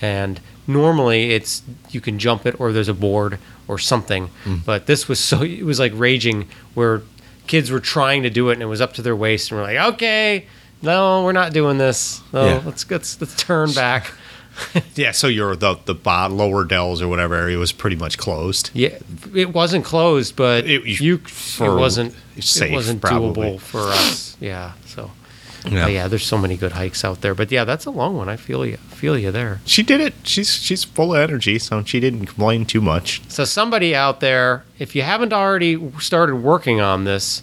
and normally it's you can jump it or there's a board or something. But this was so [LAUGHS] it was like raging where kids were trying to do it and it was up to their waist and we're like, okay, no, we're not doing this. No, Yeah. let's let's let's turn back. [LAUGHS] Yeah, so your the the bot, lower dells or whatever area was pretty much closed. Yeah, it wasn't closed, but It- you it wasn't safe, it wasn't probably. doable for us. [LAUGHS] Yeah, so Yeah. Yeah, there's so many good hikes out there. But yeah, that's a long one. I feel you feel you there. She did it. She's she's full of energy, so she didn't complain too much. So somebody out there, if you haven't already started working on this,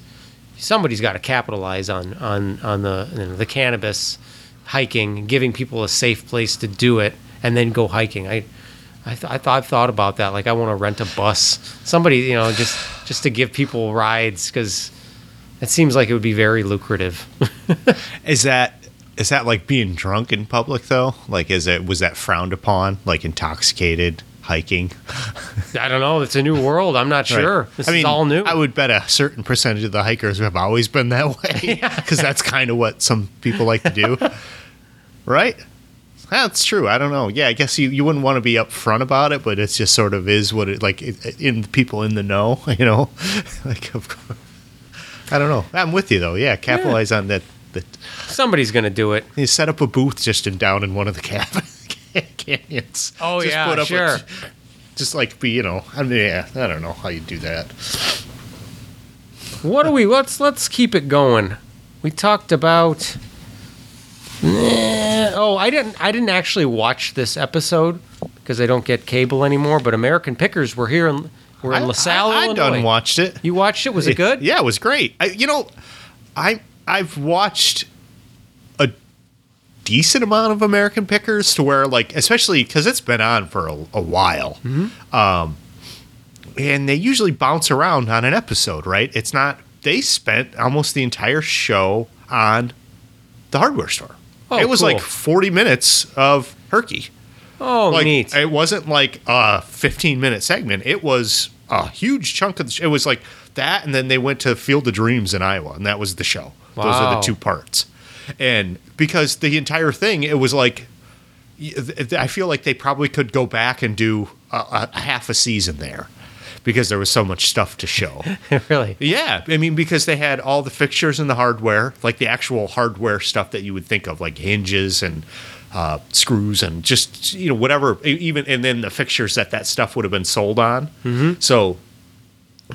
somebody's got to capitalize on on on the you know, the cannabis hiking, giving people a safe place to do it, and then go hiking. I I, th- I thought I've thought about that. Like I want to rent a bus, somebody you know just just to give people rides because it seems like it would be very lucrative. [LAUGHS] Is that is that like being drunk in public though? Like is it was that frowned upon? Like intoxicated? Hiking. I don't know. It's a new world. I'm not sure. Right. This I mean, is all new. I would bet a certain percentage of the hikers have always been that way [LAUGHS] because that's kind of what some people like to do, [LAUGHS] right? That's true. I don't know. Yeah, I guess you, you wouldn't want to be upfront about it, but it's just sort of is what it like it, in people in the know, [LAUGHS] you know. like, of course. I don't know. I'm with you though. Yeah, capitalize on that. That Somebody's going to do it. you set up a booth just in down in one of the cabin canyons. Oh, Just yeah, put up a- sure. just like be, you know. I mean, yeah, I don't know how you do that. What do we? Let's let's keep it going. We talked about. Eh, oh, I didn't. I didn't actually watch this episode because I don't get cable anymore. But American Pickers were here in we're in I- LaSalle, I, I Illinois. done watched it. You watched it? Was it good? Yeah, it was great. I, you know, I I've watched a decent amount of American Pickers to where like, especially because it's been on for a, a while, Mm-hmm. um, and they usually bounce around on an episode, right? It's not. They spent almost the entire show on the hardware store. Oh, it was cool. like forty minutes of Herky. Oh, Like neat. it wasn't like a 15 minute segment. It was a huge chunk of the show. It was like that, and then they went to Field of Dreams in Iowa, and that was the show. Those are the two parts. And because the entire thing, it was like I feel like they probably could go back and do a, a half a season there because there was so much stuff to show. [LAUGHS] really? Yeah, I mean because they had all the fixtures and the hardware, like the actual hardware stuff that you would think of, like hinges and uh, screws and just you know whatever. Even and then the fixtures that that stuff would have been sold on. Mm-hmm. So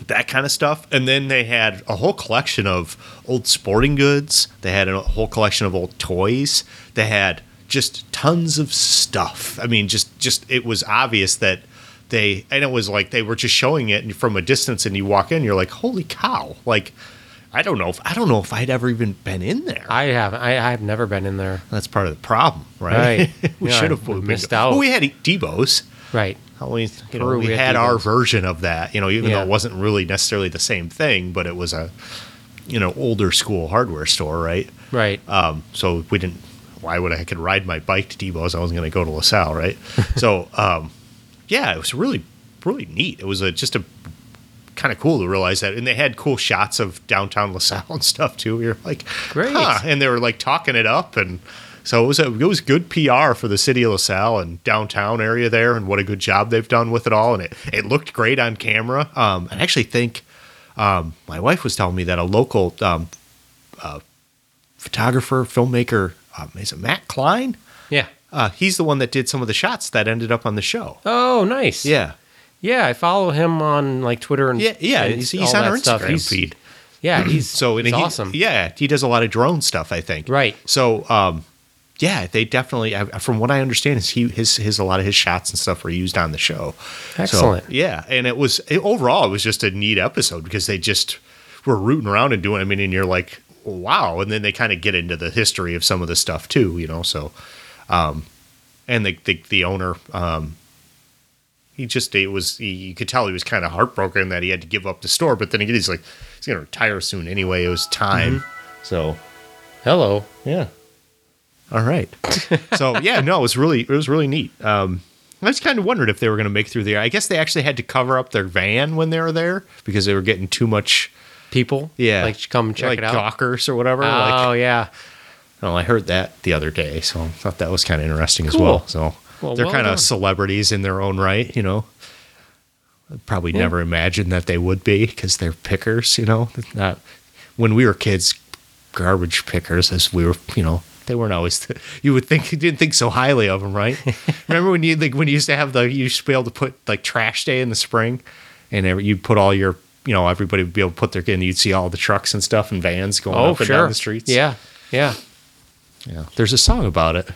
that kind of stuff. And then they had a whole collection of old sporting goods. They had a whole collection of old toys. They had just tons of stuff. I mean, just just it was obvious that they and it was like they were just showing it from a distance and you walk in you're like, "Holy cow." Like I don't know if I don't know if I'd ever even been in there. I haven't. I, I've never been in there. That's part of the problem, right? Right. [LAUGHS] we Yeah, should have missed oh, out. Well, we had Debo's. Right. We, you know, we had our version of that, you know, even Yeah. though it wasn't really necessarily the same thing, but it was a, you know, older school hardware store, right? Right. Um, so we didn't. Why would I, I could ride my bike to Debo's? I wasn't going to go to LaSalle, right? [LAUGHS] so, um, yeah, it was really, really neat. It was a, just a kind of cool to realize that, and they had cool shots of downtown [LAUGHS] LaSalle and stuff too. You're like, Great. huh. and they were like talking it up, and so it was a, it was good PR for the city of LaSalle and downtown area there, and what a good job they've done with it all, and it it looked great on camera. Um, I actually think um, my wife was telling me that a local um, uh, photographer, filmmaker, um, is it Matt Klein? yeah. Uh, he's the one that did some of the shots that ended up on the show. Oh, nice. Yeah, Yeah, I follow him on like Twitter and yeah, yeah. and He's, he's on our stuff. Instagram He's- feed. Yeah, he's [CLEARS THROAT] So he's he, awesome. Yeah, he does a lot of drone stuff. I think. Right. So, um, yeah, they definitely. From what I understand, is he his his a lot of his shots and stuff were used on the show. So, Excellent. yeah, and it was it, overall it was just a neat episode because they just were rooting around and doing. I mean, and you're like, wow, and then they kind of get into the history of some of the stuff too. You know, so, um, and the the, the owner. Um, he just it was he, you could tell he was kind of heartbroken that he had to give up the store but then again he's like he's gonna retire soon anyway it was time so Hello. yeah all right so [LAUGHS] yeah no it was really it was really neat um I just kind of wondered if they were going to make through there. I guess they actually had to cover up their van when they were there because they were getting too much, People. yeah, Like come check like it out. gawkers or whatever. Oh like, yeah. well, I heard that the other day, so I thought that was kind of interesting as well. So Well, they're well kind done. of celebrities in their own right, you know. Probably never imagined that they would be because they're pickers, you know. Not when we were kids, garbage pickers, as we were, you know. They weren't always. you would think you didn't think so highly of them, right? [LAUGHS] Remember when you like when you used to have the you used to be able to put like trash day in the spring, and every, you'd put all your you know everybody would be able to put their and you'd see all the trucks and stuff and vans going Oh up and down the streets. Yeah. Yeah. Yeah, there's a song about it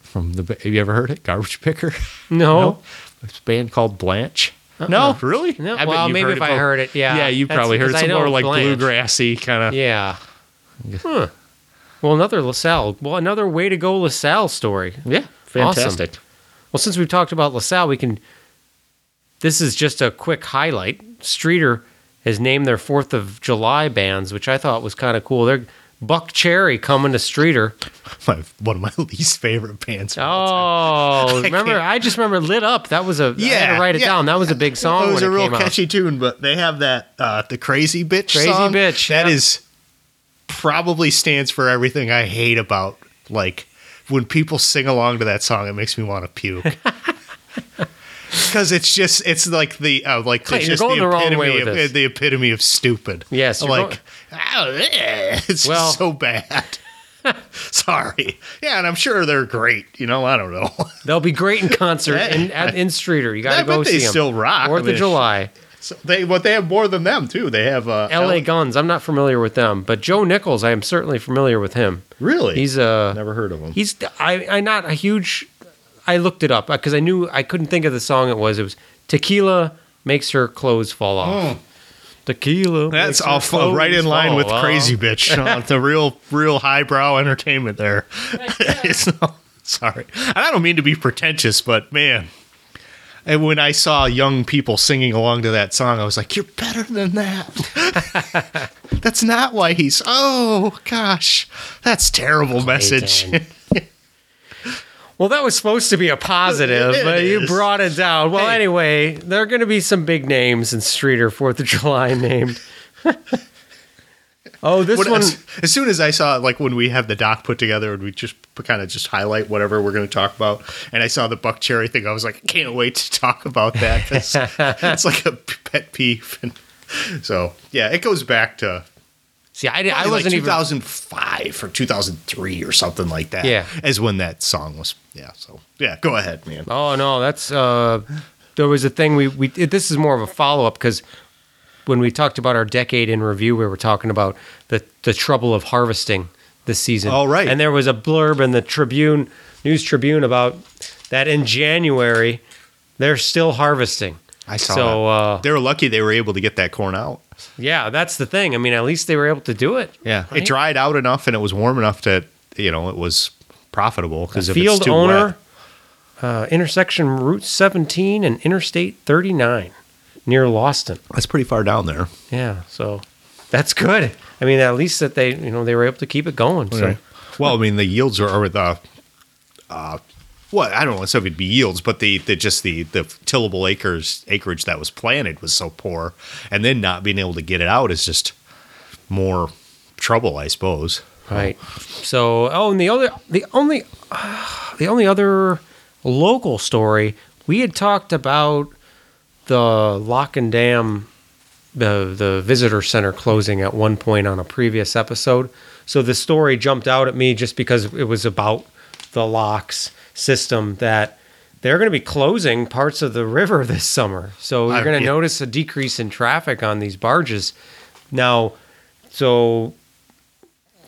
from the. Have you ever heard it? Garbage Picker. No. [LAUGHS] it's a band called Blanche. Uh-uh. No, really? No, I well, maybe if I heard it, yeah. Yeah, you probably heard it. because I Some more like Blanche. bluegrassy kind of. Yeah. Huh. Well, another LaSalle. Well, another way to go LaSalle story. Yeah, fantastic. Well, since we've talked about LaSalle, we can. This is just a quick highlight. Streator has named their Fourth of July bands, which I thought was kind of cool. They're Buckcherry coming to Streator. [LAUGHS] My, one of my [LAUGHS] least favorite bands. of all time. Oh, [LAUGHS] remember? I just remember "Lit Up." That was a I had to write it yeah. down. That was a big song. It was a real came out. catchy tune, but they have that uh, the crazy bitch Crazy song. Bitch, That yeah. is probably stands for everything I hate about like when people sing along to that song. It makes me want to puke. [LAUGHS] Because it's just it's like the uh, like Clay, it's just the the epitome way of the epitome of stupid. Yes, like oh, it's Well- so bad. [LAUGHS] Sorry, yeah, and I'm sure they're great. You know, I don't know. They'll be great in concert [LAUGHS] in, at, in Streator. You got to go see they them. still rock. Fourth I mean, of July. So they but they have more than them too. They have uh, L.A. Guns. I'm not familiar with them, but Joe Nichols, I am certainly familiar with him. Really? He's uh never heard of him. he's I I not a huge. I looked it up because I knew I couldn't think of the song it was. It was Tequila makes her clothes fall off. Tequila. Hmm. That's makes her right in line with off. Crazy Bitch. [LAUGHS] Uh, the real, real highbrow entertainment there. [LAUGHS] It's not- sorry, I don't mean to be pretentious, but man, and when I saw young people singing along to that song, I was like, "You're better than that." [LAUGHS] that's not why he's. Oh gosh, that's terrible message. [LAUGHS] Well, that was supposed to be a positive, It but you brought it down. Well, Hey. anyway, there are going to be some big names in Streator Fourth of July [LAUGHS] named. Oh, this When- one. as, as soon as I saw like when we have the doc put together and we just kind of just highlight whatever we're going to talk about, and I saw the Buckcherry thing, I was like, I can't wait to talk about that. [LAUGHS] That's, it's like a pet peeve. And so yeah, it goes back to See, I, I wasn't like even. 2005 or 2003 or something like that. Yeah. as when that song was. Yeah, so yeah, go ahead, man. Oh no, that's uh, there was a thing we we it, this is more of a follow up because when we talked about our decade in review, we were talking about the the trouble of harvesting this season. Oh, right. and there was a blurb in the Tribune News Tribune about that in January they're still harvesting. I saw So uh, They were lucky they were able to get that corn out. yeah, that's the thing. I mean, at least they were able to do it. Yeah, right? it dried out enough and it was warm enough to you know it was profitable because if it's Field too owner, wet- uh, intersection Route 17 and Interstate 39 near Lostant. That's pretty far down there. Yeah, so that's good. I mean, at least that they, you know, they were able to keep it going. So Well, I mean, the yields are, are the, uh, well, I don't know if it'd be yields, but the, the just the the tillable acres acreage that was planted was so poor, and then not being able to get it out is just more trouble, I suppose. right. So oh, and the other, the only, [SIGHS] the only other local story we had talked about the Lock and Dam, the the visitor center closing at one point on a previous episode. So the story jumped out at me just because it was about the locks system that they're going to be closing parts of the river [LAUGHS] this summer. So you're going to yeah. notice a decrease in traffic on these barges. Now, so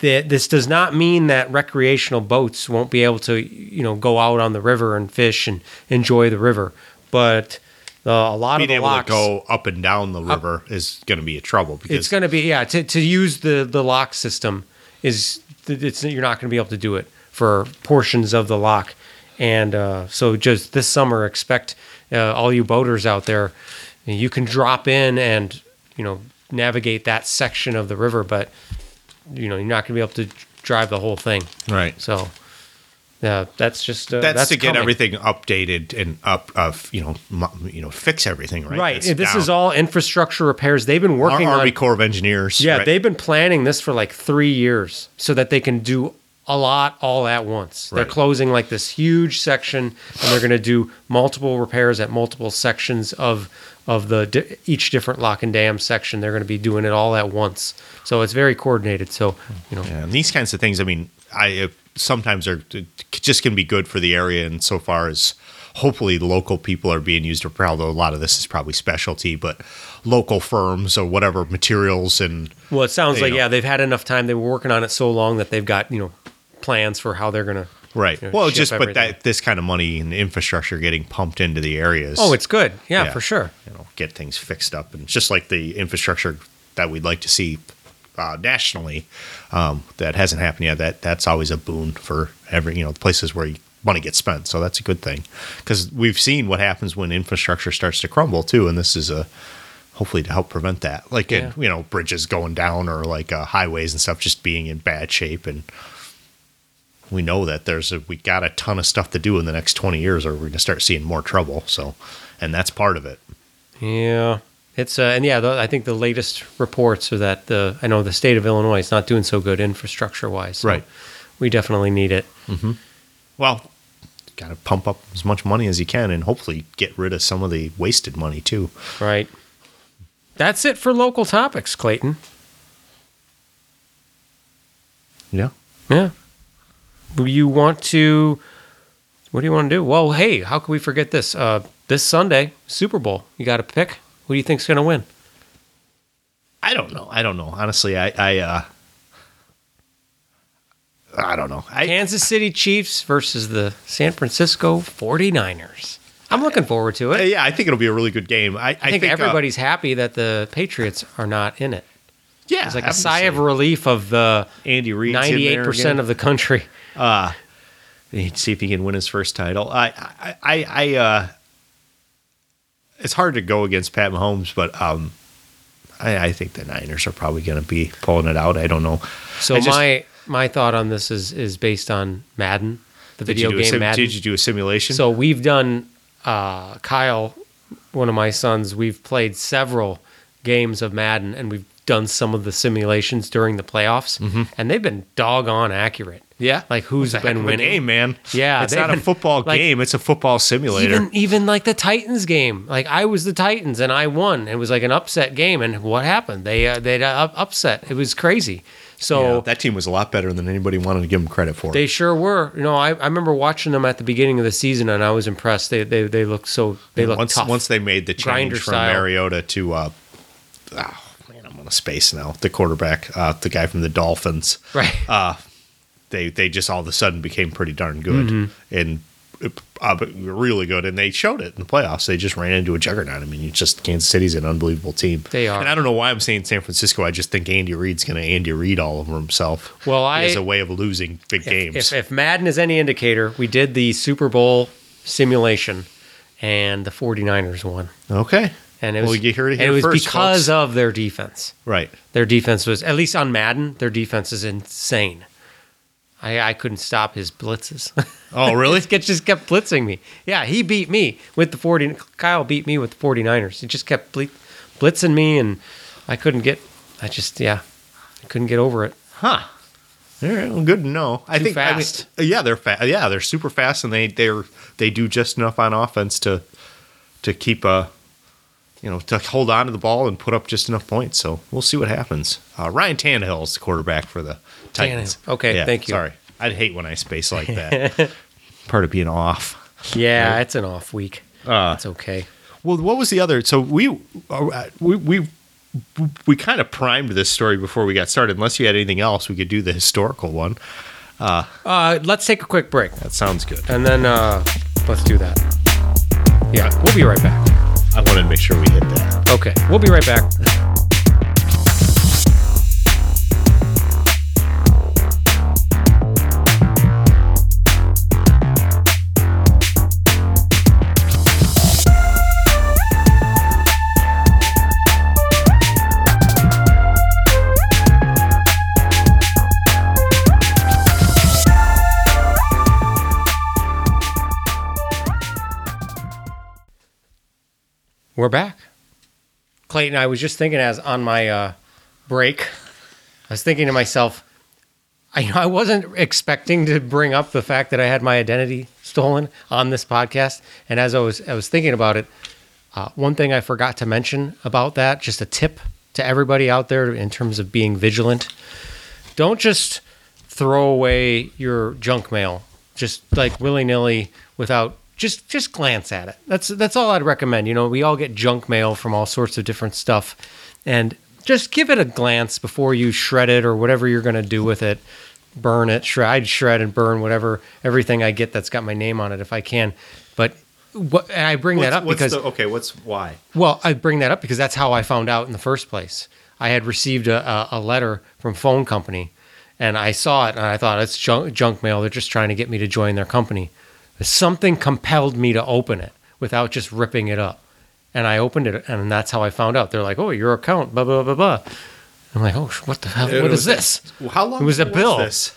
that this does not mean that recreational boats won't be able to, you know, go out on the river and fish and enjoy the river. But uh, a lot Being of the able locks, to go up and down the river is going to be a trouble because it's going to be yeah to, to use the the lock system is it's you're not going to be able to do it for portions of the lock and uh, so just this summer expect uh, all you boaters out there you can drop in and you know navigate that section of the river but you know you're not going to be able to drive the whole thing right. so yeah that's just uh, That's, to get everything updated and up of you know you know fix everything right. right That's this down. is all infrastructure repairs they've been Our working on Army Corps of Engineers. Yeah, right? they've been planning this for like three years so that they can do a lot all at once. They're closing like this huge section, and they're going to do multiple repairs at multiple sections of of the di- each different lock and dam section. They're going to be doing it all at once, so it's very coordinated. So you know, Yeah, and these kinds of things, I mean, I sometimes are just going to be good for the area, and so far as hopefully local people are being used. Or although a lot of this is probably specialty, but local firms or whatever materials and well, it sounds like know. yeah, they've had enough time. They were working on it so long that they've got you know plans for how they're going to. right. You know, well, just but that this kind of money and infrastructure getting pumped into the areas. Oh, it's good. Yeah, Yeah. for sure. you know get things fixed up, and just like the infrastructure that we'd like to see uh, nationally, um, that hasn't happened yet. That that's always a boon for every you know the places where money gets spent. So that's a good thing because we've seen what happens when infrastructure starts to crumble too, and this is a hopefully to help prevent that. Like Yeah. in, you know bridges going down or like uh, highways and stuff just being in bad shape and. We know that there's a, we got a ton of stuff to do in the next 20 years, or we're going to start seeing more trouble. So, and that's part of it. Yeah, it's uh, and yeah, the, I think the latest reports are that the I know the state of Illinois is not doing so good infrastructure wise. So Right. We definitely need it. Well, got to pump up as much money as you can and hopefully get rid of some of the wasted money too. Right. That's it for local topics, Clayton. Yeah. Yeah. You want to? What do you want to do? Well, hey, how can we forget this? Uh, this Sunday, Super Bowl. You got to pick. Who do you think's going to win? I don't know. I don't know. Honestly, I, I, uh, I don't know. I, Kansas City Chiefs versus the San Francisco 49ers. I'm looking forward to it. yeah, I think it'll be a really good game. I, I think, uh, everybody's happy that the Patriots are not in it. yeah, It's like a sigh of relief of the Andy Reid, 98% of the country. Uh, see if he can win his first title. I, I, I, I uh, it's hard to go against Pat Mahomes, but um, I, I think the Niners are probably going to be pulling it out. I don't know. So just- my my thought on this is is based on Madden, the video you do a game sim- Madden. Did you do a simulation? So we've done uh, Kyle, one of my sons. We've played several games of Madden, and we've done some of the simulations during the playoffs, and they've been doggone accurate. Yeah, like who's been winning? game, man. Yeah, it's not a football like- game; it's a football simulator. Even even like the Titans game, like I was the Titans and I won. It was like an upset game, and what happened? They uh, they uh, upset. It was crazy. So Yeah, that team was a lot better than anybody wanted to give them credit for. They sure were. You know, I, I remember watching them at the beginning of the season, and I was impressed. They they they looked so they look once tough. once they made the change Grinder from style. Mariota to uh, oh man, I'm on a space now. The quarterback, uh, the guy from the Dolphins, right. uh, they they just all of a sudden became pretty darn good Mm-hmm. and uh, really good. And they showed it in the playoffs. They just ran into a juggernaut. I mean, you just Kansas City's an unbelievable team. They are. And I don't know why I'm saying San Francisco. I just think Andy Reid's going to Andy Reid all over himself. Well, I- as a way of losing big games. if, if Madden is any indicator, we did the Super Bowl simulation, and the 49ers won. okay. And it was, Well, you heard it and here it was first, because folks. of their defense. Right. Their defense was, at least on Madden, their defense is insane. I, I couldn't stop his blitzes. [LAUGHS] Oh, really? It just- kept blitzing me. Yeah, he beat me with the 40. Kyle beat me with the 49ers. He just kept ble- blitzing me, and I couldn't get, I just, yeah, I couldn't get over it. Huh. All right, well, good to know. I Too think I mean, fast. yeah, they're fast. Yeah, they're super fast, and they they're they do just enough on offense to to keep a you know to hold on to the ball and put up just enough points. So we'll see what happens. Uh, Ryan Tannehill is the quarterback for the Titans. Okay, Yeah, thank you. Sorry, I'd hate when I space like that. [LAUGHS] Part of being off. Yeah, it's an off week. Uh, It's okay. Well, what was the other? So we uh, we we we kind of primed this story before we got started. Unless you had anything else, we could do the historical one. Uh, let's take a quick break, That sounds good. and then uh, let's do that. Yeah, we'll be right back. I wanted to make sure we hit that. Okay, we'll be right back. We're back. Clayton, I was just thinking as on my uh, break, I was thinking to myself, I I wasn't expecting to bring up the fact that I had my identity stolen on this podcast, and as I was I was thinking about it, uh, one thing I forgot to mention about that, just a tip to everybody out there in terms of being vigilant. Don't just throw away your junk mail just like willy nilly without just just glance at it. That's that's all I'd recommend. You know, we all get junk mail from all sorts of different stuff, and just give it a glance before you shred it or whatever you're going to do with it. Burn it, shred, I'd shred and burn whatever everything I get that's got my name on it if I can. But what, and I bring that up because the, okay, what's why? well, I bring that up because that's how I found out in the first place. I had received a, a, a letter from phone company, and I saw it, and I thought it's junk, junk mail. They're just trying to get me to join their company. Something compelled me to open it without just ripping it up, and I opened it, and that's how I found out. They're like, "Oh, your account, blah blah blah blah." I'm like, "Oh, what the hell? It What was- is this? How long It was a bill. this?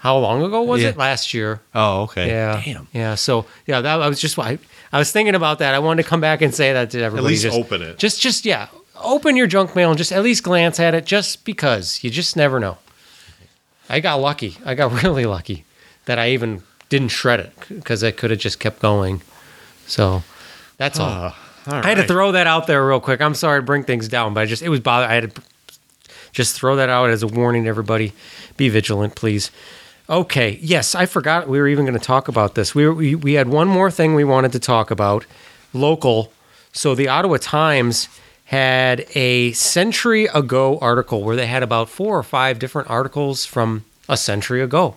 How long ago was Yeah. it? Last year." Oh, okay. Yeah. Damn. Yeah. So yeah, that I was just I, I was thinking about that. I wanted to come back and say that to everybody. At least just, open it. Just just yeah, open your junk mail and just at least glance at it, just because you just never know. I got lucky. I got [LAUGHS] really lucky that I even didn't shred it because I could have just kept going. So that's all. Uh, all I had to throw that out there real quick. I'm sorry to bring things down, but I just it was bother. I had to just throw that out as a warning to everybody. Be vigilant, please. Okay. Yes, I forgot we were even going to talk about this. We, were, we we had one more thing we wanted to talk about, local. So the Ottawa Times had a century ago article where they had about four or five different articles from a century ago,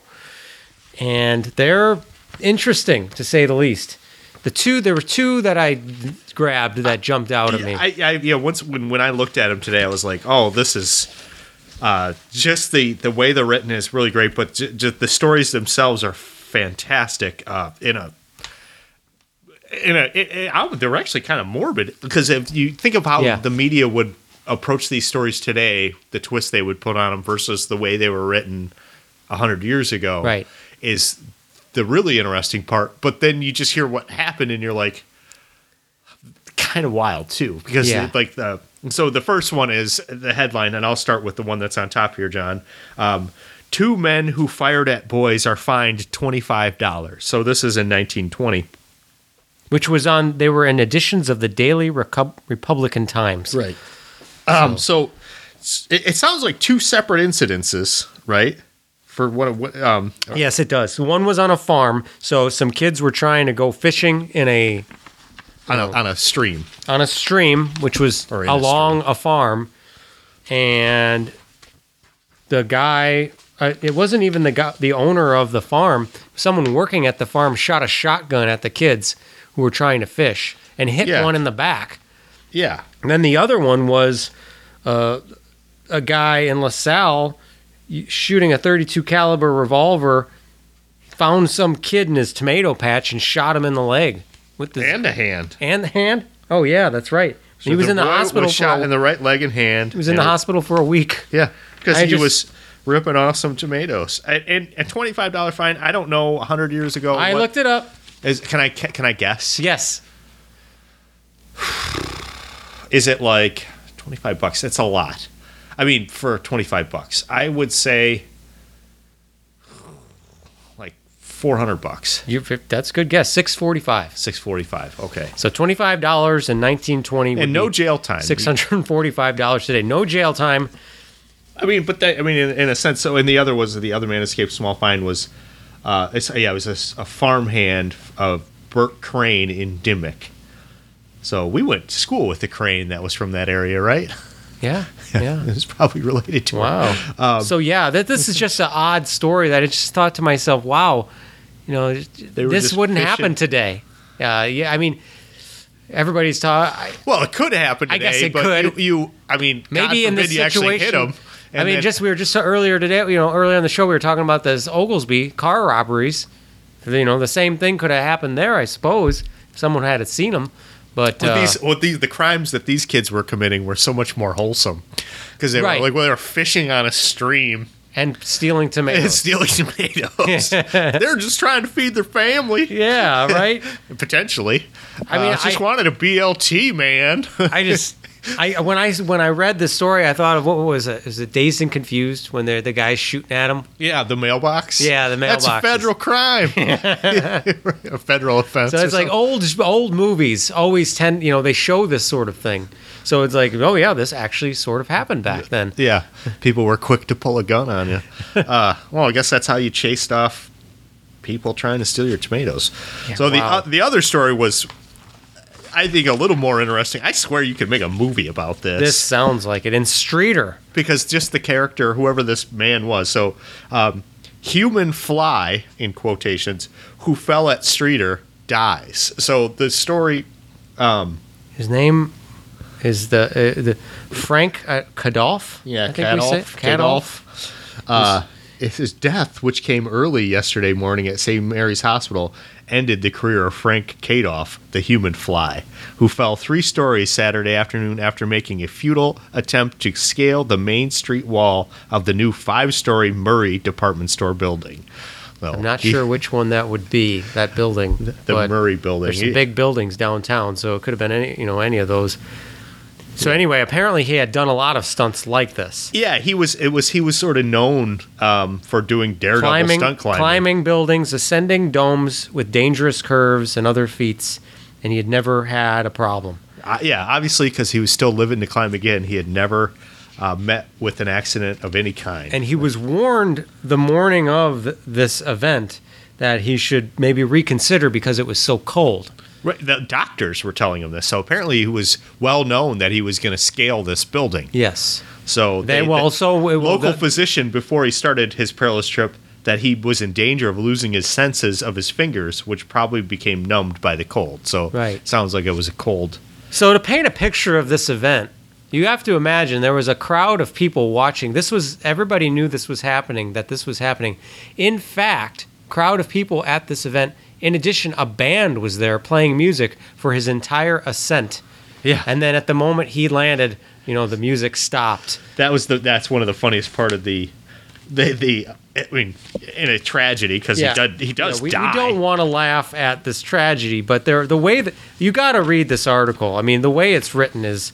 and they're interesting to say the least. The two there were two that I grabbed that jumped out at me. I, I yeah. Once when when I looked at them today, I was like, oh, this is uh, just the the way they're written is really great, but j- just the stories themselves are fantastic. Uh, in a in a, it, it, I they're actually kind of morbid because if you think of how Yeah. the media would approach these stories today, the twist they would put on them versus the way they were written a hundred years ago, Right. Is the really interesting part. But then you just hear what happened, and you're like, kind of wild too, because Yeah. like the so the first one is the headline, and I'll start with the one that's on top here, John. Um, Two men who fired at boys are fined twenty five dollars. So this is in 1920. which was on they were in editions of the Daily Recu- Republican Times. Right. Um, so it, it sounds like two separate incidences, right? For what? what um, Yes, it does. One was on a farm, so some kids were trying to go fishing in a on a on a stream. on a stream, which was in a along a, farm, and the guy. Uh, it wasn't even the guy, the owner of the farm. Someone working at the farm shot a shotgun at the kids who were trying to fish and hit Yeah. one in the back. Yeah. And then the other one was uh, a guy in LaSalle shooting a 32 caliber revolver, found some kid in his tomato patch and shot him in the leg with the And a hand. and the hand. Oh yeah, that's right. So he was in the hospital. Was For shot a, in the right leg and hand. he was in the hospital for a week. Yeah, because I he just- was ripping off some tomatoes. And, and a twenty five dollar fine. I don't know. hundred years ago. I looked it up. Is, can I can I guess? Yes, [SIGHS] Is it like twenty five bucks? that's a lot. I mean, for twenty five bucks, I would say like four hundred bucks. you that's a good guess. Six forty five. Six forty five. Okay. So twenty five dollars in nineteen twenty. And no jail time. Six hundred and forty five dollars today. No jail time. I mean, but that, I mean, in, in a sense. So, and the other was the other man escaped small fine was, uh, it's, yeah, it was a farmhand of Bert Crane in Dimmick. So we went to school with the Crane that was from that area, right? [LAUGHS] [LAUGHS] Yeah, yeah. It's probably related to Wow. Um, so yeah, that this is just an odd story that I just thought to myself, wow, you know, this wouldn't fishing. happen today. Uh, yeah, I mean, everybody's talking. Well, it could happen. I guess it but could. You, you- I mean, Maybe in this actually hit situation. him. I mean, then- just we were just earlier today, you know, earlier on the show, we were talking about this Oglesby car robberies. You know, the same thing could have happened there, I suppose, if someone had seen them. But With uh, these, with these, the crimes that these kids were committing were so much more wholesome because they Right. were like, well, they were fishing on a stream and stealing tomatoes. and [LAUGHS] stealing tomatoes. [LAUGHS] They're just trying to feed their family. yeah, right. [LAUGHS] Potentially. I mean, Uh, just I- wanted a BLT, man. I just I when I when I read the story, I thought of what was it? Is it Dazed and Confused when they're the guys shooting at him? yeah, the mailbox. Yeah, the mailbox. That's a federal crime. [LAUGHS] [LAUGHS] a federal offense. So it's like something. old old movies always tend you know they show this sort of thing. So it's like oh yeah, this actually sort of happened back then. Yeah, people were quick to pull a gun on you. [LAUGHS] Uh, well, I guess that's how you chased off people trying to steal your tomatoes. Yeah, so the uh, the other story was, I think, a little more interesting. I swear you could make a movie about this. This sounds like it in Streator. because just the character, whoever this man was, so um, human fly in quotations, who fell at Streator dies. So the story. His name is the uh, the Frank uh, Kadolf. Yeah, Kadolf. Kadolf. Uh, his death, which came early yesterday morning at St. Mary's Hospital, ended the career of Frank Kadoff, the human fly, who fell three stories Saturday afternoon after making a futile attempt to scale the main street wall of the new five story Murray department store building. Well, I'm not he- sure which one that would be. That building, The but Murray building. There's some big buildings downtown, so it could have been any, you know, any of those. So anyway, apparently he had done a lot of stunts like this, Yeah, he was. It was. He was sort of known um, for doing daredevil climbing, stunt climbing. climbing buildings, ascending domes with dangerous curves and other feats, and he had never had a problem. Uh, yeah, obviously, because he was still living to climb again. He had never uh, met with an accident of any kind. And he was warned the morning of th- this event that he should maybe reconsider because it was so cold. Right, the doctors were telling him this, so apparently it was well known that he was going to scale this building. Yes. So They will also it will- local the- physician before he started his perilous trip that he was in danger of losing his senses of his fingers, which probably became numbed by the cold. So Right. sounds like it was a cold. So to paint a picture of this event, you have to imagine there was a crowd of people watching. This was everybody knew this was happening, that this was happening. In fact, crowd of people at this event. In addition, a band was there playing music for his entire ascent. Yeah. And then at the moment he landed, you know, the music stopped. That was the that's one of the funniest part of the the the I mean in a tragedy because he does he does Yeah, we, die. we don't want to laugh at this tragedy, but there the way that you got to read this article. I mean, the way it's written is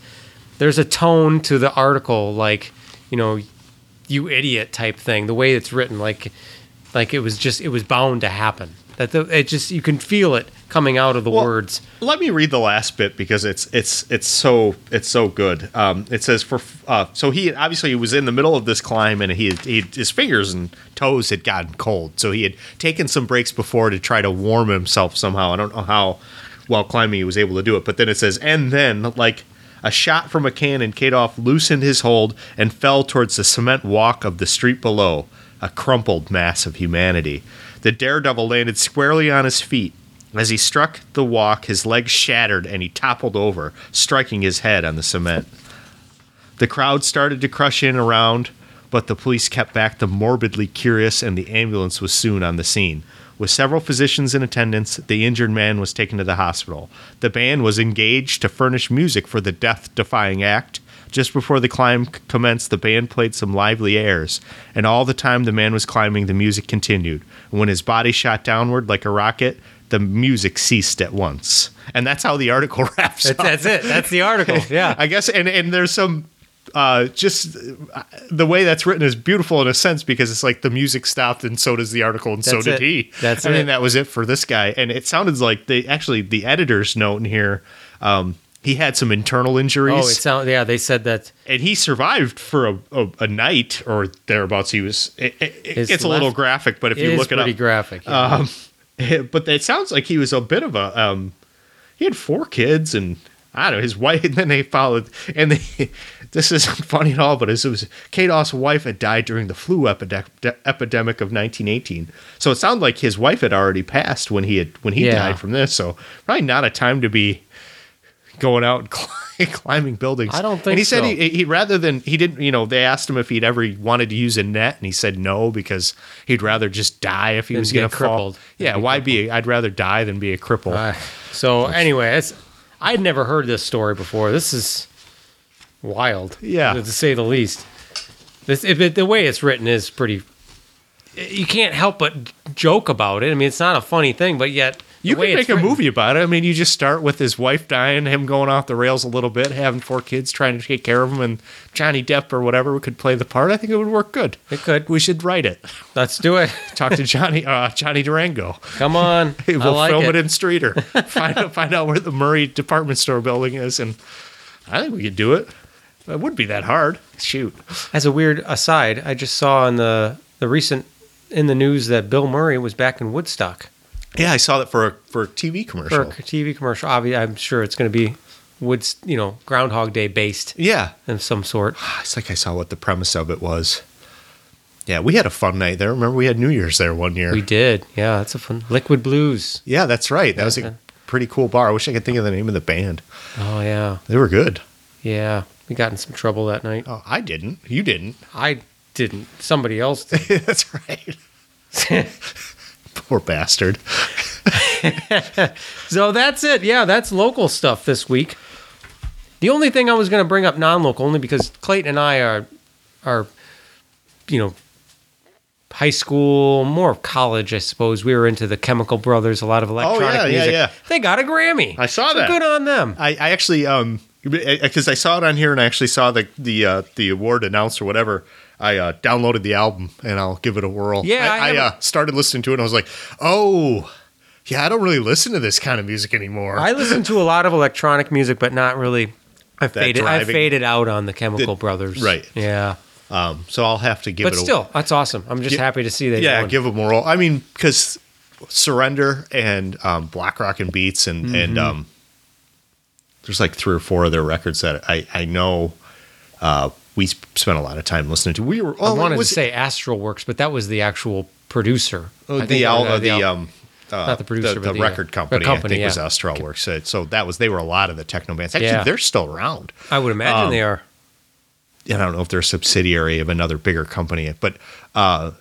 there's a tone to the article, like you know, you idiot type thing. The way it's written, like like it was just it was bound to happen. That the, it just you can feel it coming out of the Well, words. Let me read the last bit because it's it's it's so it's so good. Um, it says for uh, so he obviously he was in the middle of this climb and he, he his fingers and toes had gotten cold, so he had taken some breaks before to try to warm himself somehow. I don't know how while climbing he was able to do it, but then it says and then like a shot from a cannon, Kadoff loosened his hold and fell towards the cement walk of the street below, a crumpled mass of humanity. The daredevil landed squarely on his feet. As he struck the walk, his legs shattered and he toppled over, striking his head on the cement. The crowd started to crush in around, but the police kept back the morbidly curious, and the ambulance was soon on the scene. With several physicians in attendance, the injured man was taken to the hospital. The band was engaged to furnish music for the death defying act. Just before the climb commenced, the band played some lively airs, and all the time the man was climbing, the music continued. When his body shot downward like a rocket, the music ceased at once. And that's how the article [LAUGHS] wraps That's, up. that's it. That's the article. [LAUGHS] Yeah. I guess, and and there's some uh, just uh, the way that's written is beautiful in a sense because it's like the music stopped and so does the article and so did it. he. That's I mean that was it for this guy, and it sounded like they actually the editor's note in here. Um, he had some internal injuries, oh, it yeah. They said that and he survived for a, a, a night or thereabouts. He was. It, it, a little graphic, but if you look it up, graphic. yeah. um, [LAUGHS] but it sounds like he was a bit of a. Um, he had four kids, and I don't know his [LAUGHS] wife. And then they followed, and they. [LAUGHS] This isn't funny at all, but it was Kados' wife had died during the flu epide- epidemic of 1918. So it sounded like his wife had already passed when he had when he Yeah. died from this. So probably not a time to be going out and [LAUGHS] climbing buildings. I don't And think he said so. he, he rather than he didn't. You know, they asked him if he'd ever wanted to use a net, and he said no because he'd rather just die if he Than was going to fall. Yeah, be why be? I'd rather die than be a cripple. Uh, so anyway, I'd never heard this story before. This is wild, Yeah. to say the least. This if it, the way it's written is pretty. You can't help but joke about it. I mean, it's not a funny thing, but yet you could make a written- movie about it. I mean, you just start with his wife dying, him going off the rails a little bit, having four kids, trying to take care of them, and Johnny Depp or whatever could play the part. I think it would work good. It could. We should write it. Let's do it. [LAUGHS] Talk to Johnny uh, Johnny Durango. Come on, [LAUGHS] We'll like film it. it. in Streator. [LAUGHS] find out find out where the Murray department store building is, and I think we could do it. It wouldn't be that hard. Shoot. As a weird aside, I just saw in the the recent in the news that Bill Murray was back in Woodstock Yeah, I saw that for a, for a TV for commercial. a TV commercial. Obviously, I'm sure it's going to be Woods, you know, Groundhog Day based Yeah, of some sort. [SIGHS] it's like I saw what the premise of it was. Yeah, we had a fun night there. Remember, we had New Year's there one year. We did. Yeah, that's a fun. Liquid Blues. yeah, that's right. That was a pretty cool bar. I wish I could think of the name of the band. Oh yeah, They were good. yeah. We got in some trouble that night. Oh, I didn't. You didn't. I didn't. Somebody else did. [LAUGHS] That's right. [LAUGHS] [LAUGHS] Poor bastard. [LAUGHS] so that's it. Yeah, that's local stuff this week. The only thing I was going to bring up non-local only because Clayton and I are are you know high school, more college, I suppose. We were into the Chemical Brothers, a lot of electronic Oh, yeah, yeah, music. yeah. They got a Grammy. I saw So that. Good on them. I, I actually um because I saw it on here and I actually saw the the uh, the award announced or whatever. I uh, downloaded the album and I'll give it a whirl. Yeah, I I, I, uh, started listening to it and I was like, oh, yeah, I don't really listen to this kind of music anymore. I listen to a lot of electronic music, but not really. I faded. I faded out on the Chemical The- Brothers. right. Yeah. um, so I'll have to give But it. a still, that's awesome. I'm just Yeah. happy to see that. yeah, give them a roll. I mean, because Surrender and um, Block Rockin' Beats and Mm-hmm. and um, there's like three or four of their records that I I know uh, we spent a lot of time listening to. We were. I Oh, wanted was to say Astralwerks, but that was the actual producer. Oh, I the uh, the al- um. Uh, Not the producer, the, but the the, uh, record the company, company, I think was. Astralwerks. So, so that was they were a lot of the techno bands. Actually, Yeah. they're still around. I would imagine um, they are. and I don't know if they're a subsidiary of another bigger company, but uh,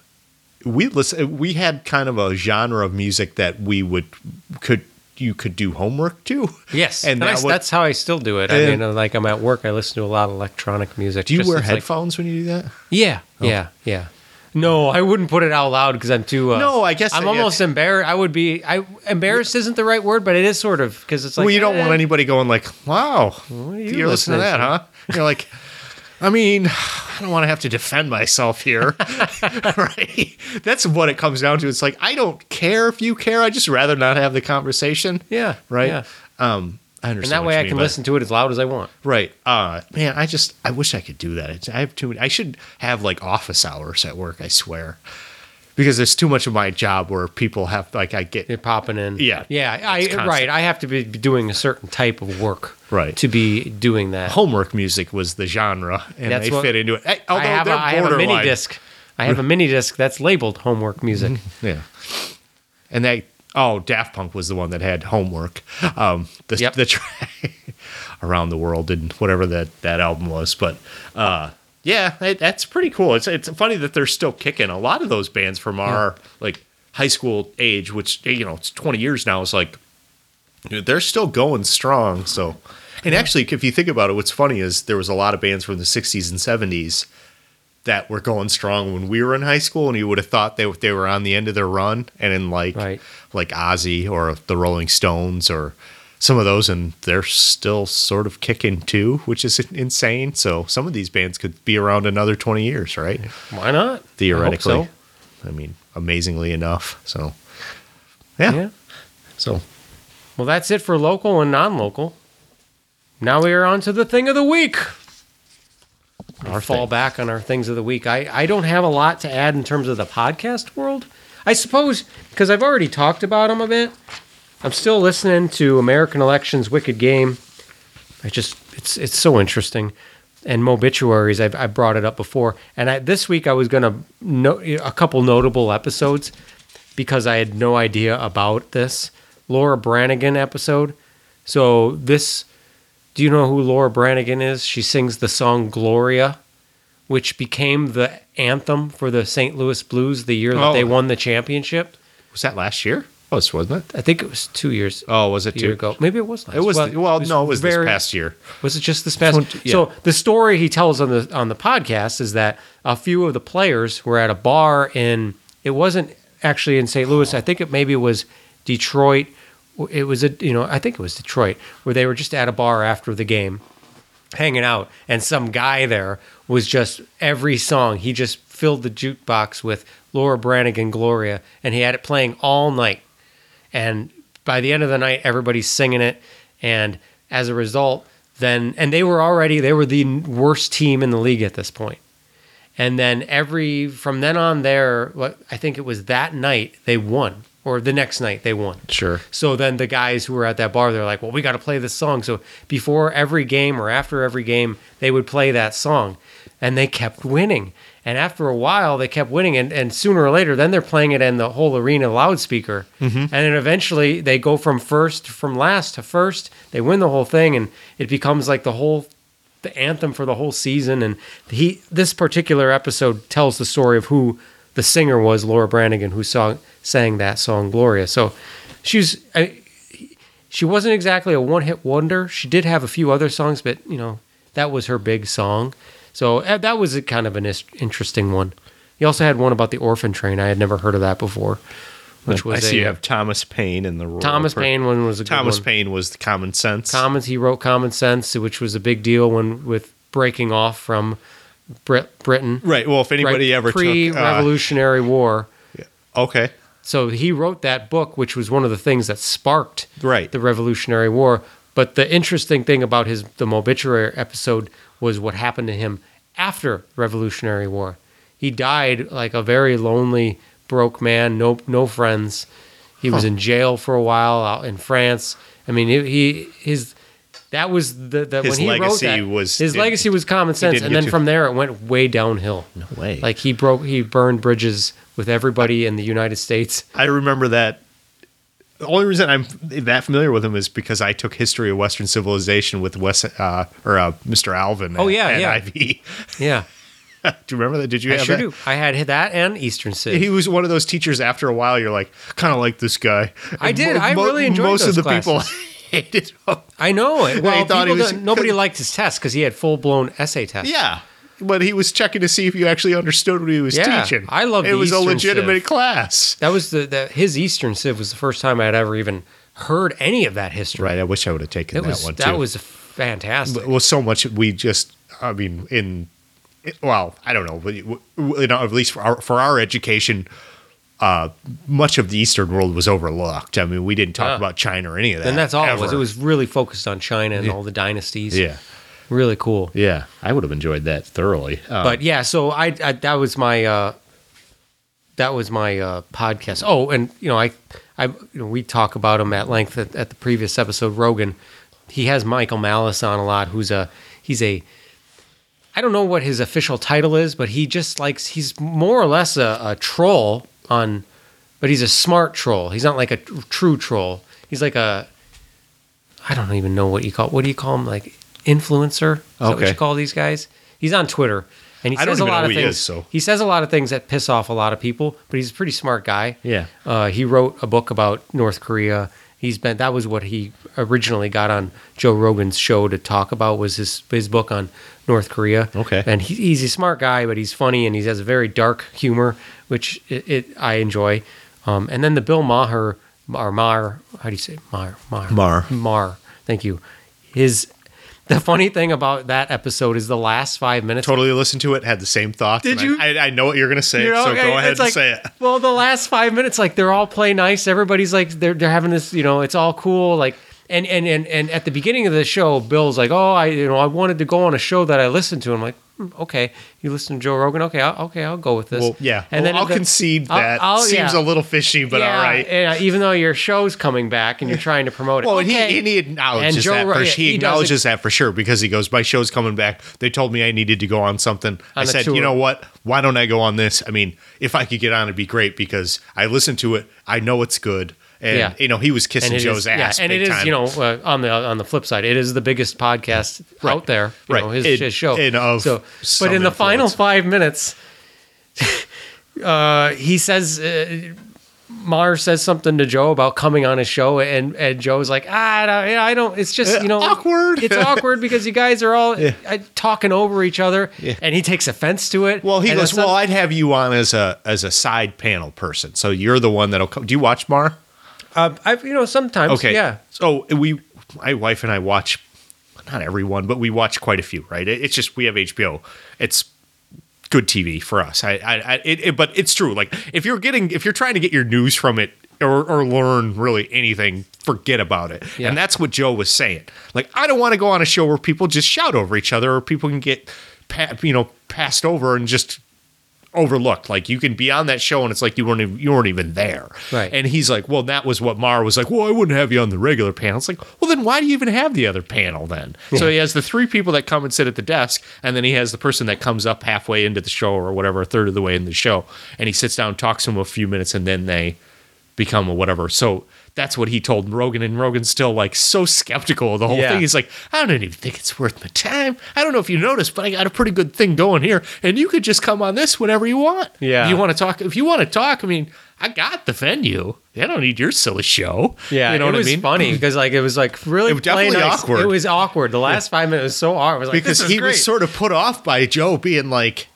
we listen. We had kind of a genre of music that we would could you could do homework to. [LAUGHS] Yes, and and I, would- that's how I still do it. I mean, like I'm at work, I listen to a lot of electronic music. Do you just wear it's like- headphones when you do that? yeah, yeah, yeah. No, I wouldn't put it out loud because I'm too. Uh, No, I guess I'm I- almost embarrassed. I would be. I embarrassed isn't the right word, but it is sort of because it's like. well, you don't eh, want anybody going like, "Wow, you you're listening to that, to?" huh?" You're like, I mean, [SIGHS] I don't want to have to defend myself here, [LAUGHS] right? That's what it comes down to. It's like I don't care if you care. I just rather not have the conversation. Yeah, right. yeah. Um, I And understand. that way I mean, can listen to it as loud as I want. Right. Uh man, I just I wish I could do that. I have too many I should have like office hours at work, I swear. Because there's too much of my job where people have like I get You're popping in. Yeah. yeah. I constant. right. I have to be doing a certain type of work. Right. To be doing that. homework music was the genre and That's they fit into it. Hey, I have, a, they're I have a mini disc. I have a [LAUGHS] mini disc that's labeled homework music. [LAUGHS] Yeah. And they oh, Daft Punk was the one that had homework. Um the Yep. the [LAUGHS] track around the world and whatever that that album was, but uh yeah, it, that's pretty cool. It's it's funny that they're still kicking. A lot of those bands from our like high school age, which you know, it's 20 years now, is like they're still going strong. So, and actually, if you think about it, what's funny is there was a lot of bands from the 60s and 70s that were going strong when we were in high school, and you would have thought they they were on the end of their run, and in like Right. like Ozzy or the Rolling Stones or some of those, and they're still sort of kicking too, which is insane. So some of these bands could be around another 20 years, right? Why not? Theoretically, I hope I mean, amazingly enough. So so. yeah, Yeah. so Well, that's it for local and non-local. Now we are on to the thing of the week. Our fall thing. back on our things of the week. I, I don't have a lot to add in terms of the podcast world. I suppose because I've already talked about them a bit. I'm still listening to American Elections Wicked Game. I just it's it's so interesting. And Mobituaries, I've I brought it up before. And I, this week I was gonna no a couple notable episodes because I had no idea about this Laura Branigan episode. So this, do you know who Laura Branigan is? She sings the song Gloria, which became the anthem for the St. Louis Blues the year that Oh. they won the championship. was that last year? Oh, it wasn't it? I think it was two years Oh, was it two? ago. Maybe it was last. It was well, no, it was very- this past year. Was it just this past? Twenty- yeah. So the story he tells on the on the podcast is that a few of the players were at a bar in. It wasn't actually in St. Louis. I think it maybe was Detroit. It was a you know I think it was Detroit where they were just at a bar after the game, hanging out, and some guy there was just every song he just filled the jukebox with Laura Branigan Gloria, and he had it playing all night. And by the end of the night, everybody's singing it. And as a result, then, and they were already, they were the worst team in the league at this point. And then every, from then on there, I think it was that night they won, or the next night they won. Sure. So then the guys who were at that bar, they're like, well, we got to play this song. So before every game or after every game, they would play that song. And they kept winning. And after a while, they kept winning. And, and sooner or later, then they're playing it in the whole arena loudspeaker. Mm-hmm. And then eventually they go from first, from last to first. They win the whole thing. And it becomes like the whole the anthem for the whole season. And he this particular episode tells the story of who the singer was, Laura Branigan, who song, sang that song Gloria. So she's I, she wasn't exactly a one hit wonder. She did have a few other songs, but you know that was her big song. So uh, that was a kind of an interesting one. He also had one about the orphan train. I had never heard of that before. Which was I see a, you have Thomas Paine in the role. Thomas per- Paine one was a Thomas good one. Paine was the common sense. Commons he wrote Common Sense, which was a big deal when with breaking off from Brit- Britain. right. Well, if anybody right, ever took uh, pre-Revolutionary War. okay, So he wrote that book, which was one of the things that sparked Right. the Revolutionary War. But the interesting thing about his the obituary episode was what happened to him after Revolutionary War. He died like a very lonely, broke man, no no friends. He was Huh. in jail for a while out in France. I mean, he, he his that was the, the His when he wrote that, was- his did- legacy was common sense, and then from there it went way downhill. no way. Like he broke, he burned bridges with everybody in the United States. I remember that. The only reason I'm that familiar with him is because I took history of Western civilization with Wes uh, or uh, Mr. Alvin. Oh, at- yeah, at yeah. Yeah, [LAUGHS] do you remember that? Did you I have sure that? do. I had that and Eastern Civ. He was one of those teachers. After a while, you're like, kind of like this guy. I And did. I really enjoyed most of the people classes. [LAUGHS] hated him. I know it. Well, thought he was- nobody [LAUGHS] liked his test because he had full blown essay tests. Yeah, but he was checking to see if you actually understood what he was Yeah, teaching. I loved it. was a legitimate Civ. class. that was the, the his Eastern Civ was the first time I'd ever even heard any of that history. Right. I wish I would have taken It that was one too. that was fantastic. well so much we just i mean in well i don't know but you know, at least for our, for our education uh, much of the eastern world was overlooked i mean we didn't talk Yeah. about china or any of that and that's all it was. It was really focused on China and all the dynasties. yeah really cool. yeah i would have enjoyed that thoroughly uh, but yeah, so I, I that was my uh, that was my uh, podcast. Oh, and you know I I you know, we talk about him at length at, at the previous episode. Rogan, he has Michael Malice on a lot. Who's a he's a I don't know what his official title is, but he just likes he's more or less a, a troll on, but he's a smart troll. He's not like a tr- true troll. He's like a I don't even know what you call what do you call him like influencer? Is that what Okay. you call these guys? He's on Twitter and he I says a lot of who he things. is, so- He says a lot of things that piss off a lot of people, but he's a pretty smart guy. Yeah. Uh, he wrote a book about North Korea. He's been that was what he originally got on Joe Rogan's show to talk about was his his book on North Korea. Okay. And he, he's a smart guy, but he's funny and he has a very dark humor, which it, it I enjoy. Um, and then the Bill Maher or Maher, how do you say it? Maher Maher Maher. Maher. Thank you. His the funny thing about that episode is the last five minutes. totally listened to it had the same thoughts Did you? I, I, I know what you're gonna say You know, so go it's ahead like- and say it Well, the last five minutes, like they're all play nice. Everybody's like they're they're having this, you know, it's all cool. Like and and and and at the beginning of the show, Bill's like, oh, I you know I wanted to go on a show that I listened to. I'm like, "Hmm, Hmm, okay, you listen to Joe Rogan, okay, I'll, okay, I'll go with this. well yeah and well, then i'll the- concede I'll- that I'll- seems yeah. a little fishy but yeah, all right yeah, even though your show's coming back and you're trying to promote it. Well, okay. and he, and he acknowledges And Joe that. Ro- For, yeah, he, he acknowledges that for sure because he goes, "My show's coming back. They told me I needed to go on something." I On a said, tour. "You know what? Why don't I go on this? I mean, if I could get on, it'd be great because I listened to it. I know it's good." And Yeah. you know, he was kissing Joe's is, ass. yeah, and it is, time. you know, uh, on the on the flip side, it is the biggest podcast out there. You Right. know, his, his show. so, but in the final five minutes, [LAUGHS] uh, he says. Uh, Mars says something to Joe about coming on his show, and, and Joe's like, ah, I don't, I don't. It's just you know Awkward. It's [LAUGHS] awkward because you guys are all Yeah. uh, talking over each other, Yeah. and he takes offense to it. Well, he goes, "Well, I'd have you on as a as a side panel person. So you're the one that'll come. Do you watch Maher? Uh, I, you know, sometimes, Okay. yeah, So we, my wife and I watch, not everyone, but we watch quite a few. Right. It- It's just we have HBO. It's good TV for us. I, I, I it, it, but it's true. Like if you're getting, if you're trying to get your news from it or, or learn really anything, forget about it. Yeah. And that's what Joe was saying. Like I don't want to go on a show where people just shout over each other or people can get, pa- you know, passed over and just overlooked. Like you can be on that show and it's like you weren't even, you weren't even there. Right. And he's like, well, that was what Maher was like. Well, I wouldn't have you on the regular panel. It's like, well, then why do you even have the other panel then? So he has the three people that come and sit at the desk, and then he has the person that comes up halfway into the show or whatever, a third of the way in the show, and he sits down, talks to him a few minutes, and then they become a whatever. So that's what he told Rogan, and Rogan's still like so skeptical of the whole Yeah. thing. He's like, I don't even think it's worth my time. I don't know if you noticed, but I got a pretty good thing going here, and you could just come on this whenever you want. Yeah. If you want to talk? If you want to talk, I mean, I got the venue. I don't need your silly show. Yeah, you know it what was I mean? funny because like it was like really It was definitely nice. awkward. It was awkward. The last five minutes was so awkward. I was like, because he great. was sort of put off by Joe being like,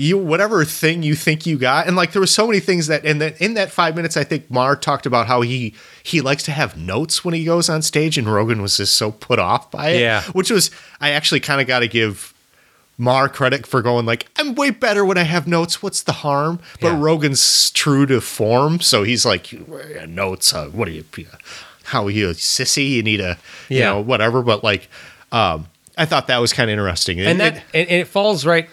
you whatever thing you think you got, and like there were so many things that, and then in that five minutes, I think Maher talked about how he he likes to have notes when he goes on stage, and Rogan was just so put off by it. Yeah. which was I actually kind of got to give. Maher credit for going like I'm way better when I have notes. What's the harm? But Yeah. Rogan's true to form, so he's like notes. Uh, what are you? How are you a sissy? You need a you Yeah. know whatever. But like, um, I thought that was kind of interesting. and It- that it- and it falls right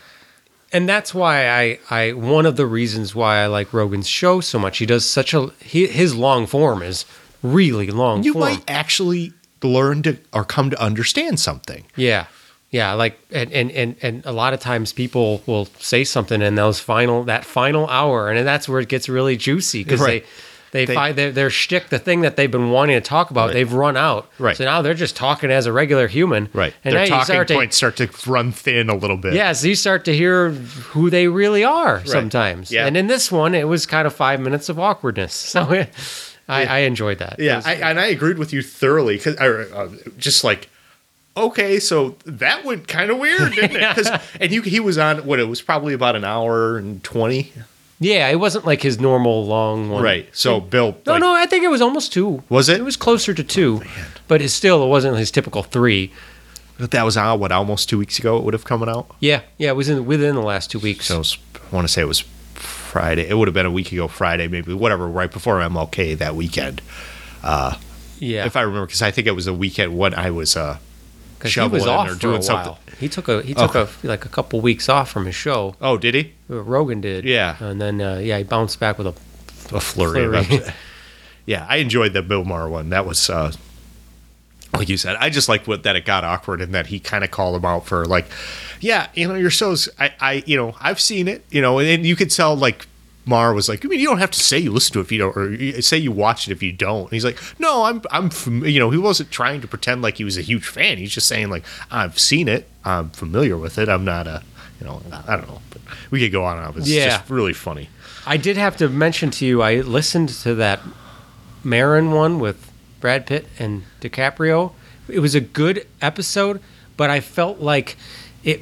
and that's why I, I one of the reasons why I like Rogan's show so much. He does such a he, his long form is really long. you form. might actually learn to or come to understand something. Yeah. Yeah, like and, and and and a lot of times people will say something in those final that final hour, and that's where it gets really juicy because Right. they they, They- find their their shtick, the thing that they've been wanting to talk about, Right. they've run out. Right. So now they're just talking as a regular human. Right. And Their talking start to, points start to run thin a little bit. yeah, so you start to hear who they really are sometimes. Yeah. And in this one, it was kind of five minutes of awkwardness. So [LAUGHS] I, I enjoyed that. Yeah, was- I, and I agreed with you thoroughly because uh, just like, okay, so that went kind of weird, didn't it? [LAUGHS] and you, he was on what it was probably about an hour and twenty, yeah, it wasn't like his normal long one. right? So Bill, No, like, no, I think it was almost two. Was it? It was closer to two, but it still it wasn't his typical three. that was uh, what almost two weeks ago. It would have coming out. Yeah, yeah, it was in within the last two weeks. So was, I want to say it was Friday. It would have been a week ago, Friday, maybe whatever, right before MLK that weekend. Uh, yeah, If I remember, because I think it was the weekend when I was uh, because he was shoveling off or doing something. He took a he took a like a couple weeks off from his show. Oh, did he? Uh, Rogan did. Yeah. and then uh, yeah, he bounced back with a A flurry. of Flurry. [LAUGHS] yeah, I enjoyed the Bill Maher one. That was, uh, like you said, I just like what that it got awkward and that he kind of called him out for like, yeah, you know, your show's, I, I, you know, I've seen it, you know, and, and you could tell like. Maher was like, I mean, you don't have to say you listen to it if you don't, or say you watch it if you don't. And he's like, no, I'm, I'm, fam-, you know, he wasn't trying to pretend like he was a huge fan. He's just saying like, I've seen it, I'm familiar with it. I'm not a, you know, I don't know, but we could go on and on. It's Yeah. just really funny. I did have to mention to you. I listened to that Maron one with Brad Pitt and DiCaprio. It was a good episode, but I felt like it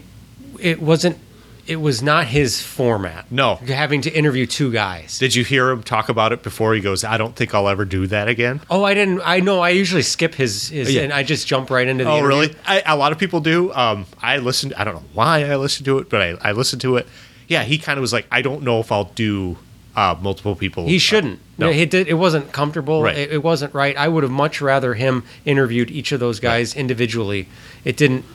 it wasn't. It was not his format. No. having to interview two guys. Did you hear him talk about it before he goes, I don't think I'll ever do that again? Oh, I didn't. I know. I usually skip his, his Yeah. and I just jump right into the. Oh, interview. really? I, a lot of people do. Um, I listened. I don't know why I listened to it, but I, I listened to it. Yeah, he kind of was like, I don't know if I'll do uh, multiple people. He shouldn't. no. It did. It wasn't comfortable. Right. It, it wasn't right. I would have much rather him interviewed each of those guys individually. It didn't.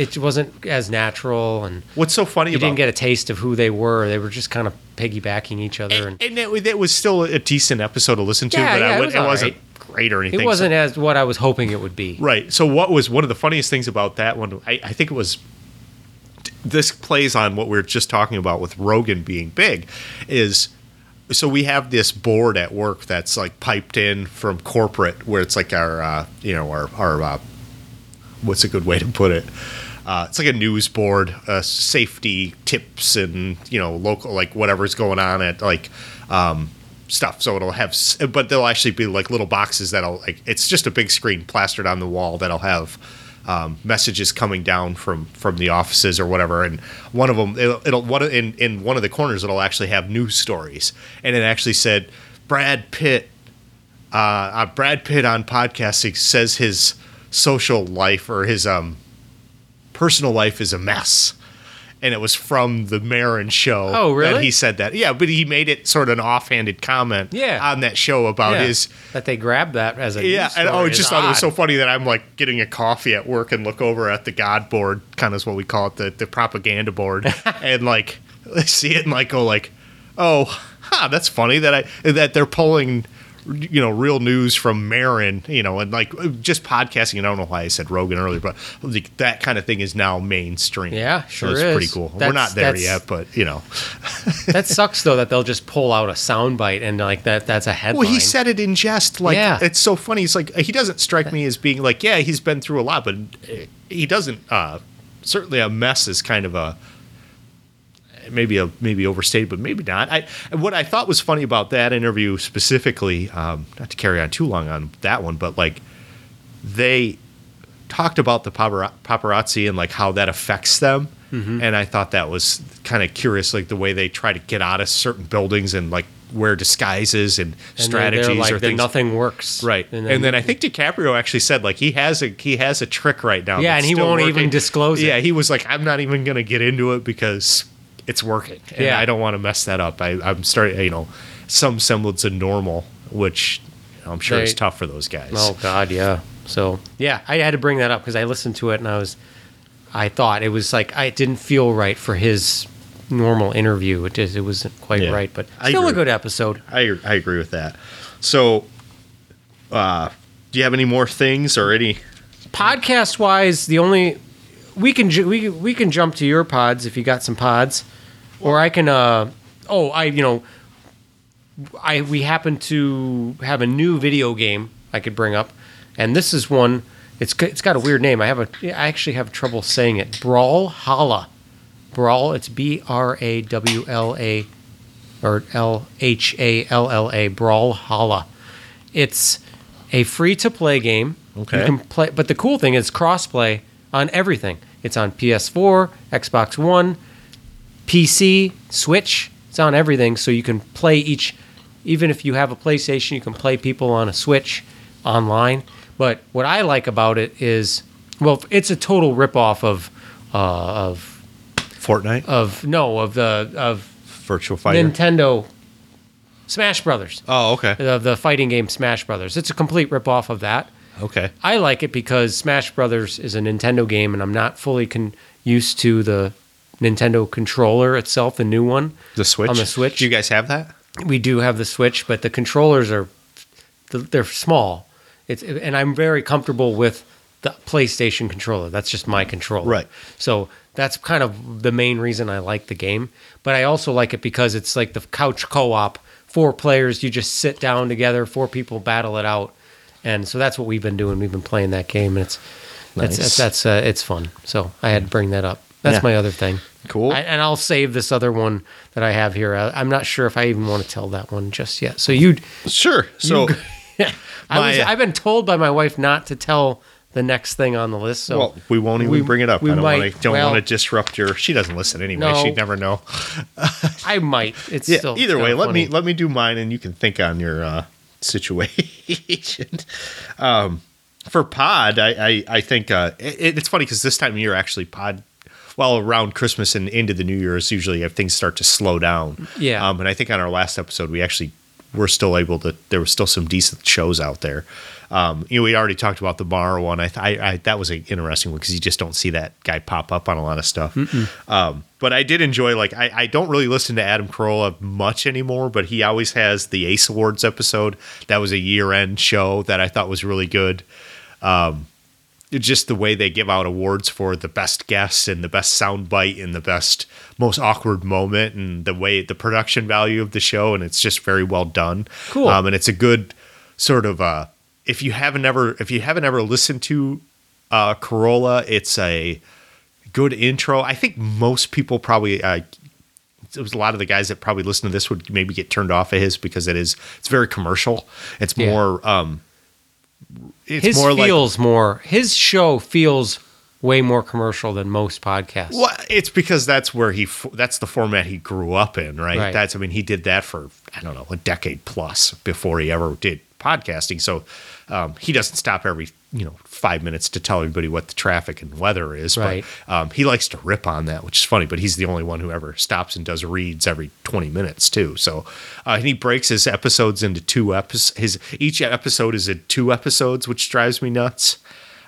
It wasn't as natural, and What's so funny you about didn't get a taste of who they were. They were just kind of piggybacking each other, and, and, it, it was still a decent episode to listen to, Yeah, but yeah, I it would, was it wasn't right. great or anything. it wasn't as what I was hoping it would be. Right. So what was one of the funniest things about that one? I, I think it was this plays on what we are just talking about with Rogan being big, is so we have this board at work that's like piped in from corporate, where it's like our uh, you know our our uh, what's a good way to put it. Uh, it's like a news board, uh, safety tips, and you know local like whatever's going on at like um, stuff. So it'll have, but there'll actually be like little boxes that'll like it's just a big screen plastered on the wall that'll have um, messages coming down from from the offices or whatever. And one of them, it'll, it'll one in in one of the corners, it'll actually have news stories, and it actually said Brad Pitt uh, uh, Brad Pitt on podcasting says his social life or his um, personal life is a mess. And it was from the Maron show. Oh, really? That he said that. Yeah, but he made it sort of an offhanded comment Yeah. on that show about Yeah, his. that they grabbed that as a Yeah, and oh, I just thought it was so funny that I'm like getting a coffee at work and look over at the God board, kind of is what we call it, the, the propaganda board, [LAUGHS] and like [LAUGHS] see it and like go like, oh, huh, that's funny that I that they're pulling you know real news from Maron, you know, and like just podcasting. And I don't know why I said Rogan earlier, but like, that kind of thing is now mainstream. Yeah, so sure it's is. pretty cool. We're not there yet, but you know. [LAUGHS] that sucks though that they'll just pull out a soundbite and like that that's a headline. Well, he said it in jest. Like Yeah. it's so funny. He's like he doesn't strike me as being like yeah he's been through a lot, but he doesn't. uh Certainly, a mess is kind of a maybe a maybe overstated, but maybe not. I what I thought was funny about that interview specifically, um, not to carry on too long on that one, but like they talked about the paparazzi and like how that affects them. Mm-hmm. And I thought that was kind of curious, like the way they try to get out of certain buildings and like wear disguises and, And strategies they're like or things. nothing works. Right, and then, I think DiCaprio actually said like he has a he has a trick right now. Yeah, and he won't even disclose it. Yeah, he was like, I'm not even going to get into it because it's working, and Yeah. I don't want to mess that up. I, I'm starting, you know, some semblance of normal, which you know, I'm sure is tough for those guys. Oh God, yeah. So yeah, I had to bring that up because I listened to it and I was, I thought it was like I it didn't feel right for his normal interview. It just it wasn't quite Yeah. right, but still a good episode. I I agree with that. So, uh, do you have any more things or any? Podcast wise, the only we can ju- we we can jump to your pods if you got some pods, or I can. uh Oh, I you know, I we happen to have a new video game I could bring up, and this is one. It's it's got a weird name. I have a I actually have trouble saying it. Brawlhalla, Brawl. It's B R A W L A, or L H A L L A. Brawlhalla. It's a free to play game. Okay. You can play, but the cool thing is crossplay on everything. It's on PS4, Xbox One, PC, Switch. It's on everything, so you can play each. Even if you have a PlayStation, you can play people on a Switch online. But what I like about it is, well, it's a total ripoff of, uh, of, Fortnite, of no, of the of Virtual Fighter. Nintendo Smash Brothers, oh, okay, of the fighting game Smash Brothers. It's a complete ripoff of that. okay. I like it because Smash Brothers is a Nintendo game, and I'm not fully con- used to the Nintendo controller itself, the new one. The Switch On the Switch. Do you guys have that? We do have the Switch, but the controllers are they're small. It's and I'm very comfortable with the PlayStation controller. That's just my controller. Right. So that's kind of the main reason I like the game. But I also like it because it's like the couch co-op, four players, you just sit down together, four people battle it out. And so that's what we've been doing. We've been playing that game and it's Nice. it's that's uh, it's fun. So I had to bring that up. That's Yeah. my other thing. Cool. I, and I'll save this other one that I have here. I, I'm not sure if I even want to tell that one just yet. So you, Sure. So, [LAUGHS] I was, My- I've been told by my wife not to tell the next thing on the list. So well, we won't even we- bring it up. we I don't might- want to. Don't well- want to disrupt your. She doesn't listen anyway. No. She'd never know. I might. It's Yeah. still either way, let funny. me let me do mine, and you can think on your uh, [LAUGHS] situation. um, for pod, I I, I think uh, it, it's funny because this time of year actually pod. Well, around Christmas and into the New Year's, usually if things start to slow down. Yeah. Um, and I think on our last episode, we actually were still able to. There were still some decent shows out there. Um, you know, we already talked about the bar one. I, th- I, I that was an interesting one because you just don't see that guy pop up on a lot of stuff. Um, but I did enjoy. Like, I, I don't really listen to Adam Carolla much anymore, but he always has the Ace Awards episode. That was a year end show that I thought was really good. Um, just the way they give out awards for the best guests and the best sound bite and the best most awkward moment and the way the production value of the show and it's just very well done Cool. um, and it's a good sort of uh if you haven't ever if you haven't ever listened to uh Carolla it's a good intro i think most people probably uh it was a lot of the guys that probably listen to this would maybe get turned off of his because it is it's very commercial it's Yeah. more um it's his more like feels more. His show feels way more commercial than most podcasts. Well, it's because that's where he that's the format he grew up in, right? Right. That's I mean he did that for I don't know a decade plus before he ever did podcasting. So um, he doesn't stop every you know five minutes to tell everybody what the traffic and weather is. Right. But um, he likes to rip on that, which is funny. But he's the only one who ever stops and does reads every twenty minutes too. So uh, and he breaks his episodes into two episodes. His each episode is in two episodes, which drives me nuts.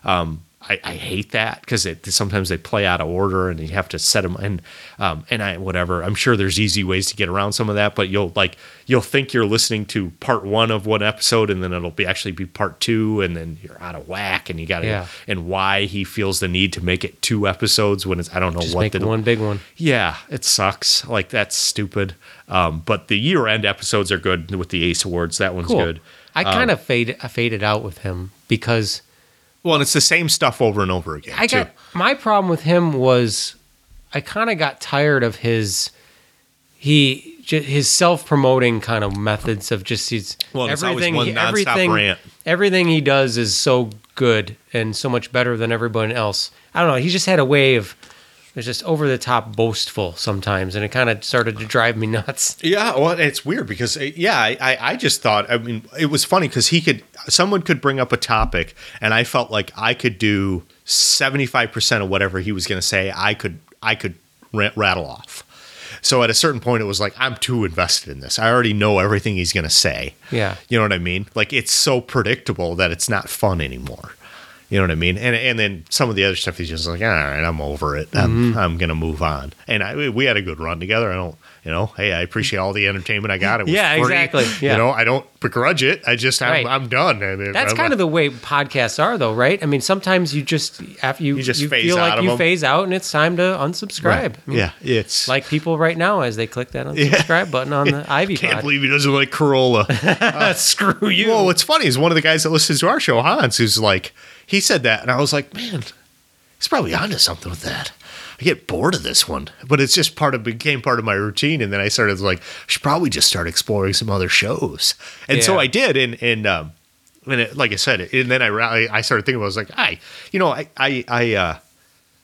Um, I I, hate that because it sometimes they play out of order and you have to set them and um, and I whatever. I'm sure there's easy ways to get around some of that, but you'll like you'll think you're listening to part one of one episode and then it'll be actually be part two and then you're out of whack and you got to Yeah. and why he feels the need to make it two episodes when it's I don't know Just what make the one big one. yeah, it sucks. Like that's stupid. Um, but the year end episodes are good with the Ace Awards. That one's Cool. good. I Um, kind of fade I faded out with him because Well, and it's the same stuff over and over again. I too. got my problem with him was I kind of got tired of his he his self promoting kind of methods of just he's Well, it's everything he- everything rant. everything he does is so good and so much better than everyone else. I don't know. He just had a way of it's just over the top boastful sometimes, and it kind of started to drive me nuts. [LAUGHS] Yeah, well, it's weird because uh, yeah, I, I, just thought I mean it was funny because he could someone could bring up a topic and I felt like I could do seventy five percent of whatever he was going to say. I could I could ra- rattle off. So at a certain point, it was like I'm too invested in this. I already know everything he's going to say. Yeah. you know what I mean. Like it's so predictable that it's not fun anymore. You know what I mean? And and then some of the other stuff he's just like, all right, I'm over it. Mm-hmm. I'm I'm gonna move on. And I we had a good run together. I don't, you know, hey, I appreciate all the entertainment I got. It was Yeah, free. exactly. Yeah. You know, I don't begrudge it. I just I'm, Right. I'm done. And That's kind of the way podcasts are, though, right? I mean, sometimes you just after you You just you phase feel out like you them. phase out, and it's time to unsubscribe. I mean, yeah. Mm. It's like people right now as they click that unsubscribe button on the [LAUGHS] Ivy can't pod. believe he doesn't like Carolla. [LAUGHS] Uh, Screw you. Well, what's funny is one of the guys that listens to our show, Hans, who's like, he said that, and I was like, man, he's probably onto something with that. I get bored of this one, but it's just part of became part of my routine, and then I started like, I should probably just start exploring some other shows, and so I did, and and um, and it, like I said, and then I I started thinking, I was like, I, you know, I I I uh.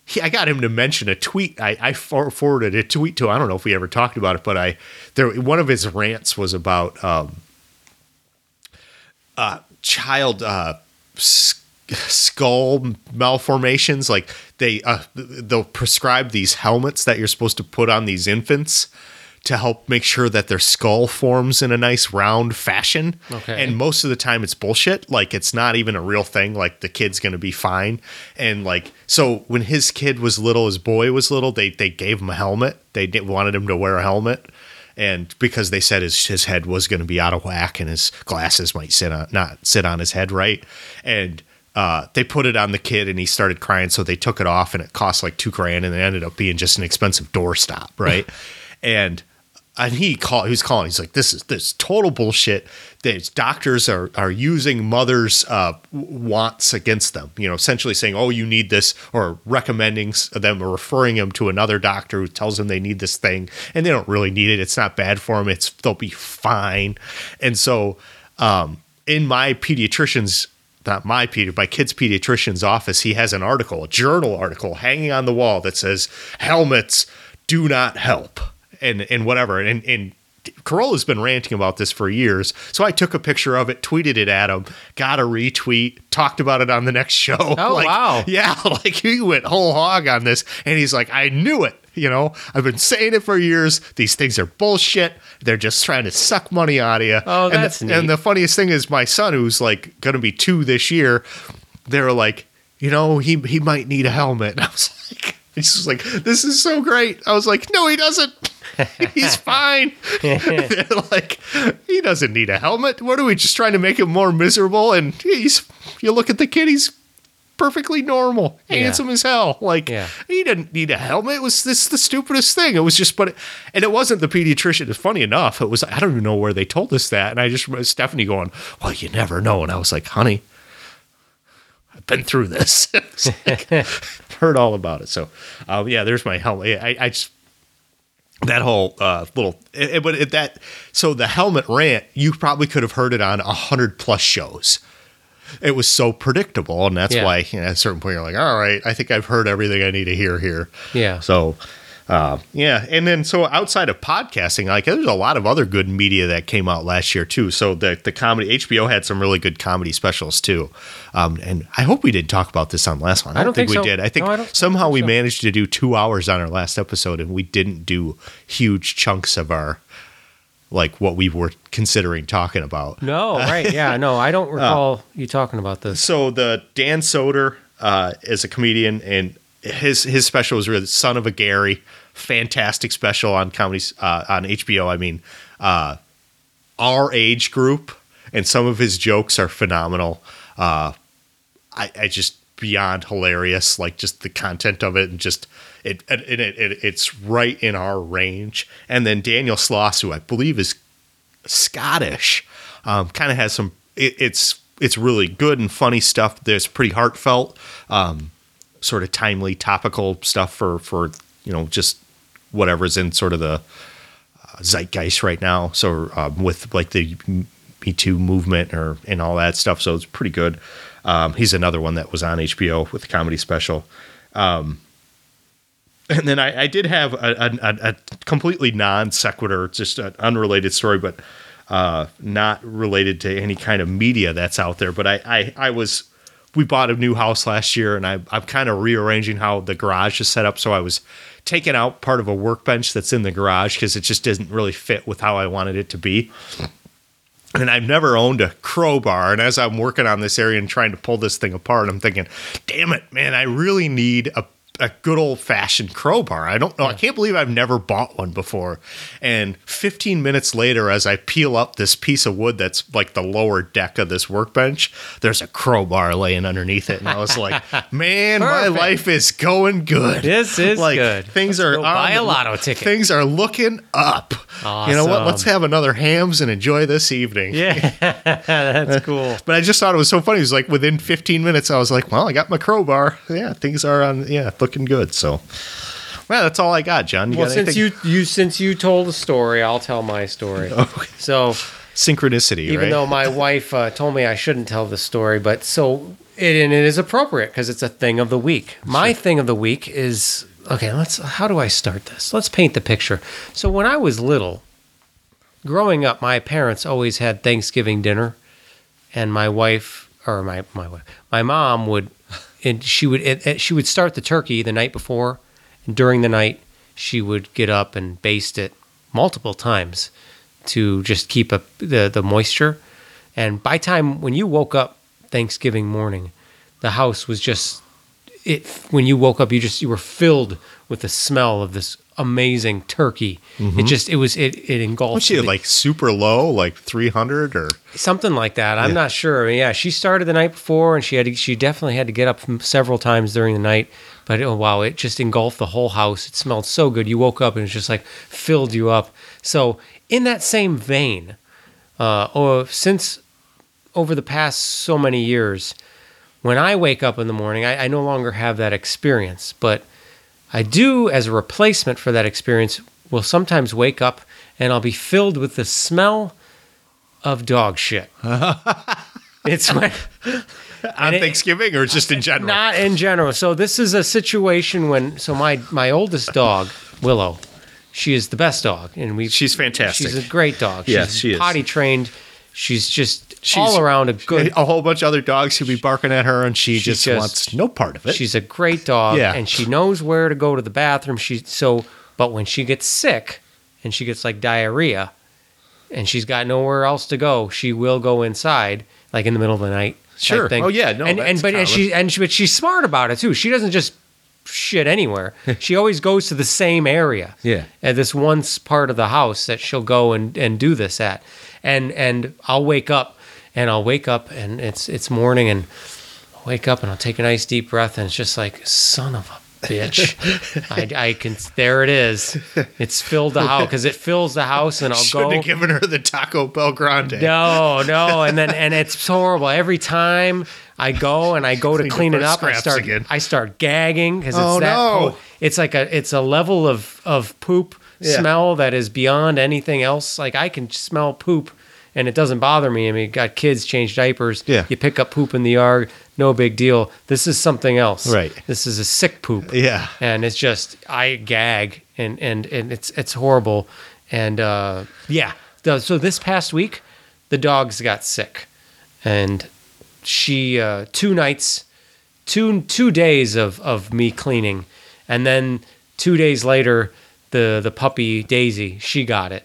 He, I got him to mention a tweet. I, I forwarded a tweet to. I don't know if we ever talked about it, but I there one of his rants was about um, uh, child uh, skull malformations. Like they uh, they'll prescribe these helmets that you're supposed to put on these infants to help make sure that their skull forms in a nice round fashion. Okay. And most of the time it's bullshit. Like it's not even a real thing. Like the kid's gonna be fine. And like so when his kid was little, his boy was little, they they gave him a helmet. They did, wanted him to wear a helmet. And because they said his his head was going to be out of whack and his glasses might sit on not sit on his head right, and uh, they put it on the kid and he started crying, so they took it off and it cost like two grand and it ended up being just an expensive doorstop, [LAUGHS] right? and and he called he was calling. He's like this is this total bullshit. These doctors are are using mothers uh wants against them you know essentially saying oh you need this or recommending them or referring them to another doctor who tells them they need this thing and they don't really need it. It's not bad for them. It's they'll be fine. And so um in my pediatrician's not my pedi- my kid's pediatrician's office he has an article a journal article hanging on the wall that says helmets do not help and and whatever and and Carolla's been ranting about this for years, so I took a picture of it, tweeted it at him, got a retweet, talked about it on the next show. Oh, [LAUGHS] Like, wow. Yeah, [LAUGHS] like he went whole hog on this, and he's like, "I knew it." [LAUGHS] You know, I've been saying it for years. These things are bullshit. They're just trying to suck money out of you. Oh, and that's the, neat. And the funniest thing is, my son, who's like going to be two this year, they're like, you know, he he might need a helmet. And [LAUGHS] I was like, he's just like, this is so great. I was like, no, he doesn't. [LAUGHS] He's fine. they're like, he doesn't need a helmet. What are we just trying to make him more miserable? And he's, you look at the kid, he's perfectly normal, Yeah. handsome as hell. Like Yeah. he didn't need a helmet. It was this the stupidest thing. It was just, but, and it wasn't the pediatrician. It's funny enough. It was I don't even know where they told us that, and I just remember Stephanie going, "Well, you never know," and I was like, "Honey." I've been through this. [LAUGHS] Like, [LAUGHS] heard all about it. So, um, yeah, there's my helmet. I, I just that whole uh, little, it, it- but it, that so the helmet rant, you probably could have heard it on a hundred plus shows. It was so predictable, and that's Yeah. why you know, at a certain point you're like, all right, I think I've heard everything I need to hear here. Yeah. So, uh, yeah, and then so outside of podcasting, like there's a lot of other good media that came out last year too. So the the comedy HBO had some really good comedy specials too, um, and I hope we didn't talk about this on last one. I, I don't, think, think we so. did. I think No, I don't- I don't somehow think we so. managed to do two hours on our last episode, and we didn't do huge chunks of our like what we were considering talking about. No, [LAUGHS] right. Yeah, no, I don't recall you talking about this. So the Dan Soder uh, as a comedian, and his his special was really Son of a Gary, fantastic special on comedies uh, on HBO. I mean, uh, our age group, and some of his jokes are phenomenal. Uh, I, I just beyond hilarious, like just the content of it, and just it, it, it, it it's right in our range. And then Daniel Sloss, who I believe is Scottish, um, kind of has some. It, it's it's really good and funny stuff. There's pretty heartfelt, um, sort of timely, topical stuff for for you know just whatever's in sort of the uh, zeitgeist right now. So um, with like the Me Too movement or and all that stuff. So it's pretty good. Um, he's another one that was on HBO with a comedy special. Um, and then I, I did have a, a, a completely non sequitur, just an unrelated story, but uh, not related to any kind of media that's out there. But I, I, I was, we bought a new house last year, and I, I'm kind of rearranging how the garage is set up. So I was taking out part of a workbench that's in the garage because it just doesn't really fit with how I wanted it to be. And I've never owned a crowbar. And as I'm working on this area and trying to pull this thing apart, I'm thinking, damn it, man, I really need a a good old fashioned crowbar. I don't know. I can't believe I've never bought one before. And 15 minutes later, as I peel up this piece of wood that's like the lower deck of this workbench, there's a crowbar laying underneath it. And I was like, [LAUGHS] man, my life is going good. This is like, good. Things Let's are buy on a lotto ticket. Things are looking up. You know what? Let's have another hams and enjoy this evening. Yeah, [LAUGHS] that's [LAUGHS] cool. But I just thought it was so funny. It was like within 15 minutes, I was like, well, I got my crowbar. Yeah, things are on, yeah, looking good. So, well, that's all I got, John. You Well, got since anything? you you since you told the story, I'll tell my story. [LAUGHS] So Synchronicity, even right? though my [LAUGHS] wife uh, told me I shouldn't tell the story, but so it and it is appropriate because it's a thing of the week. My thing of the week is okay. Let's. How do I start this? Let's paint the picture. So when I was little, growing up, my parents always had Thanksgiving dinner, and my wife or my my my mom would, and she would it, it- she would start the turkey the night before, and during the night she would get up and baste it multiple times to just keep up the the moisture. And by time when you woke up Thanksgiving morning, the house was just it. When you woke up, you just you were filled with the smell of this amazing turkey. It just it was it it engulfed. Was she like super low, like 300 or? something like that. I'm not sure. I mean, Yeah, she started the night before, and she had to, she definitely had to get up several times during the night. But oh wow, it just engulfed the whole house. It smelled so good. You woke up and it just like filled you up. So in that same vein, uh, or since over the past so many years, when I wake up in the morning, I, I no longer have that experience, but I do, as a replacement for that experience, will sometimes wake up and I'll be filled with the smell of dog shit. [LAUGHS] it's when, On it- Thanksgiving or just in general? not in general. So this is a situation when so my my oldest dog Willow, she is the best dog, and we She's fantastic. She's a great dog. Yes, she's she is. potty trained. She's just She's- all around a good. a whole bunch of other dogs who be barking at her, and she, She just, just- wants no part of it. She's a great dog, Yeah. and she knows where to go to the bathroom. She so, but when she gets sick and she gets like diarrhea, and she's got nowhere else to go, she will go inside, like in the middle of the night. Sure. thing. Oh, yeah, no, and, and but and she and she, but she's smart about it too. She doesn't just shit anywhere. [LAUGHS] she always goes to the same area. Yeah. At this one part of the house that she'll go and, and do this at, and and I'll wake up and I'll wake up and it's it's morning and I'll wake up and I'll take a nice deep breath and it's just like son of a bitch. [LAUGHS] I, I can there it is. It's filled the house because it fills the house and I'll Shouldn't go. have given her the Taco Bell Grande. No, no, and then and it's horrible. Every time I go and I go to Clean clean it up, I start again. I start gagging because it's Oh, that no. po- it's like a it's a level of of poop Yeah. smell that is beyond anything else. Like I can smell poop and it doesn't bother me. I mean, got kids change diapers. Yeah. you pick up poop in the yard, no big deal. This is something else. Right. This is a sick poop Yeah. and it's just I gag and and and it's it's horrible and uh yeah so this past week the dogs got sick and she uh two nights two two days of of me cleaning and then two days later the the puppy Daisy she got it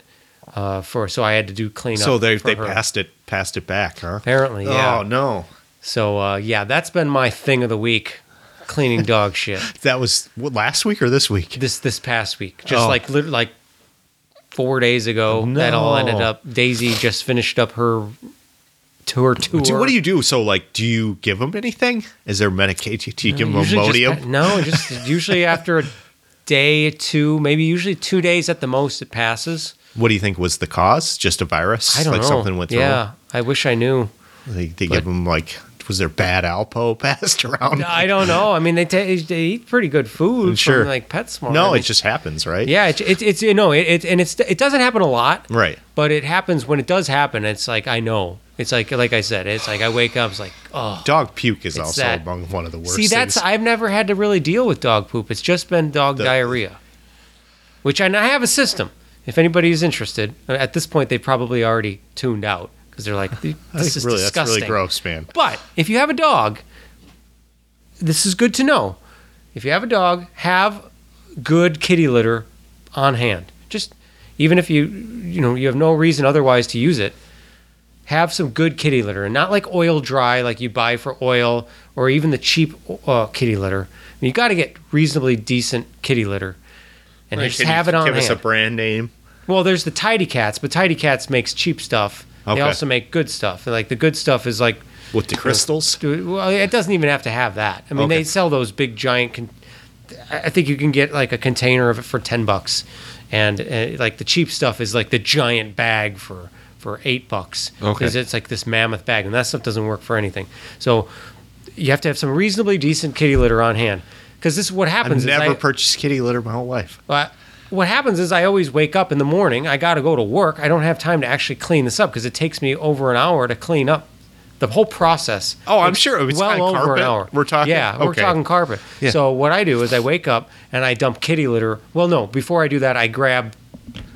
uh for so I had to do cleanup So they for they her. passed it passed it back, huh? apparently yeah Oh no. so uh, yeah, that's been my thing of the week. cleaning dog shit [LAUGHS] That was what, last week or this week? this this past week. Just Oh. like lit- like four days ago, that all ended up. Daisy just finished up her tour tour. What do you do? So, like, do you give them anything? Is there medication? Do you give them just- no, just usually after a day, two, maybe usually two days at the most, it passes. What do you think was the cause? Just a virus? I don't like know. something went through. yeah, I wish I knew. They, they But- give them like, was there bad Alpo [LAUGHS] passed around? I don't know. I mean, they, ta they eat pretty good food Sure. from like PetSmart. I no, mean, it just happens, right? yeah, it's it's it's you know it, it and it's it doesn't happen a lot, Right. but it happens when it does happen. It's like I know. It's like like I said. It's like I wake up. It's like oh. Dog puke is also that- among one of the worst See, that's things. I've never had to really deal with dog poop. It's just been dog The- diarrhea, which I, I have a system. If anybody is interested, at this point they probably already tuned out because they're like, [LAUGHS] "This is really, disgusting." that's really gross, man. But if you have a dog, this is good to know. If you have a dog, have good kitty litter on hand. Just even if you you know you have no reason otherwise to use it, have some good kitty litter and not like oil dry like you buy for oil or even the cheap uh, kitty litter. I mean, you got to get reasonably decent kitty litter and Right, just have it on Give hand. us a brand name. Well, there's the Tidy Cats, but Tidy Cats makes cheap stuff. Okay. They also make good stuff. Like the good stuff is like With the crystals? Well, it doesn't even have to have that. I mean, Okay. they sell those big giant. Con- I I think you can get like a container of it for ten bucks, and uh, like the cheap stuff is like the giant bag for for eight bucks Okay. because it's like this mammoth bag, and that stuff doesn't work for anything. So you have to have some reasonably decent kitty litter on hand because this is what happens. I've never I- purchased kitty litter my whole life. but what happens is I always wake up in the morning. I got to go to work. I don't have time to actually clean this up because it takes me over an hour to clean up the whole process. Oh, I'm sure. It's well over carpet? an hour. We're talking- Yeah, we're talking carpet. Yeah. So what I do is I wake up and I dump kitty litter. Well, no, before I do that, I grab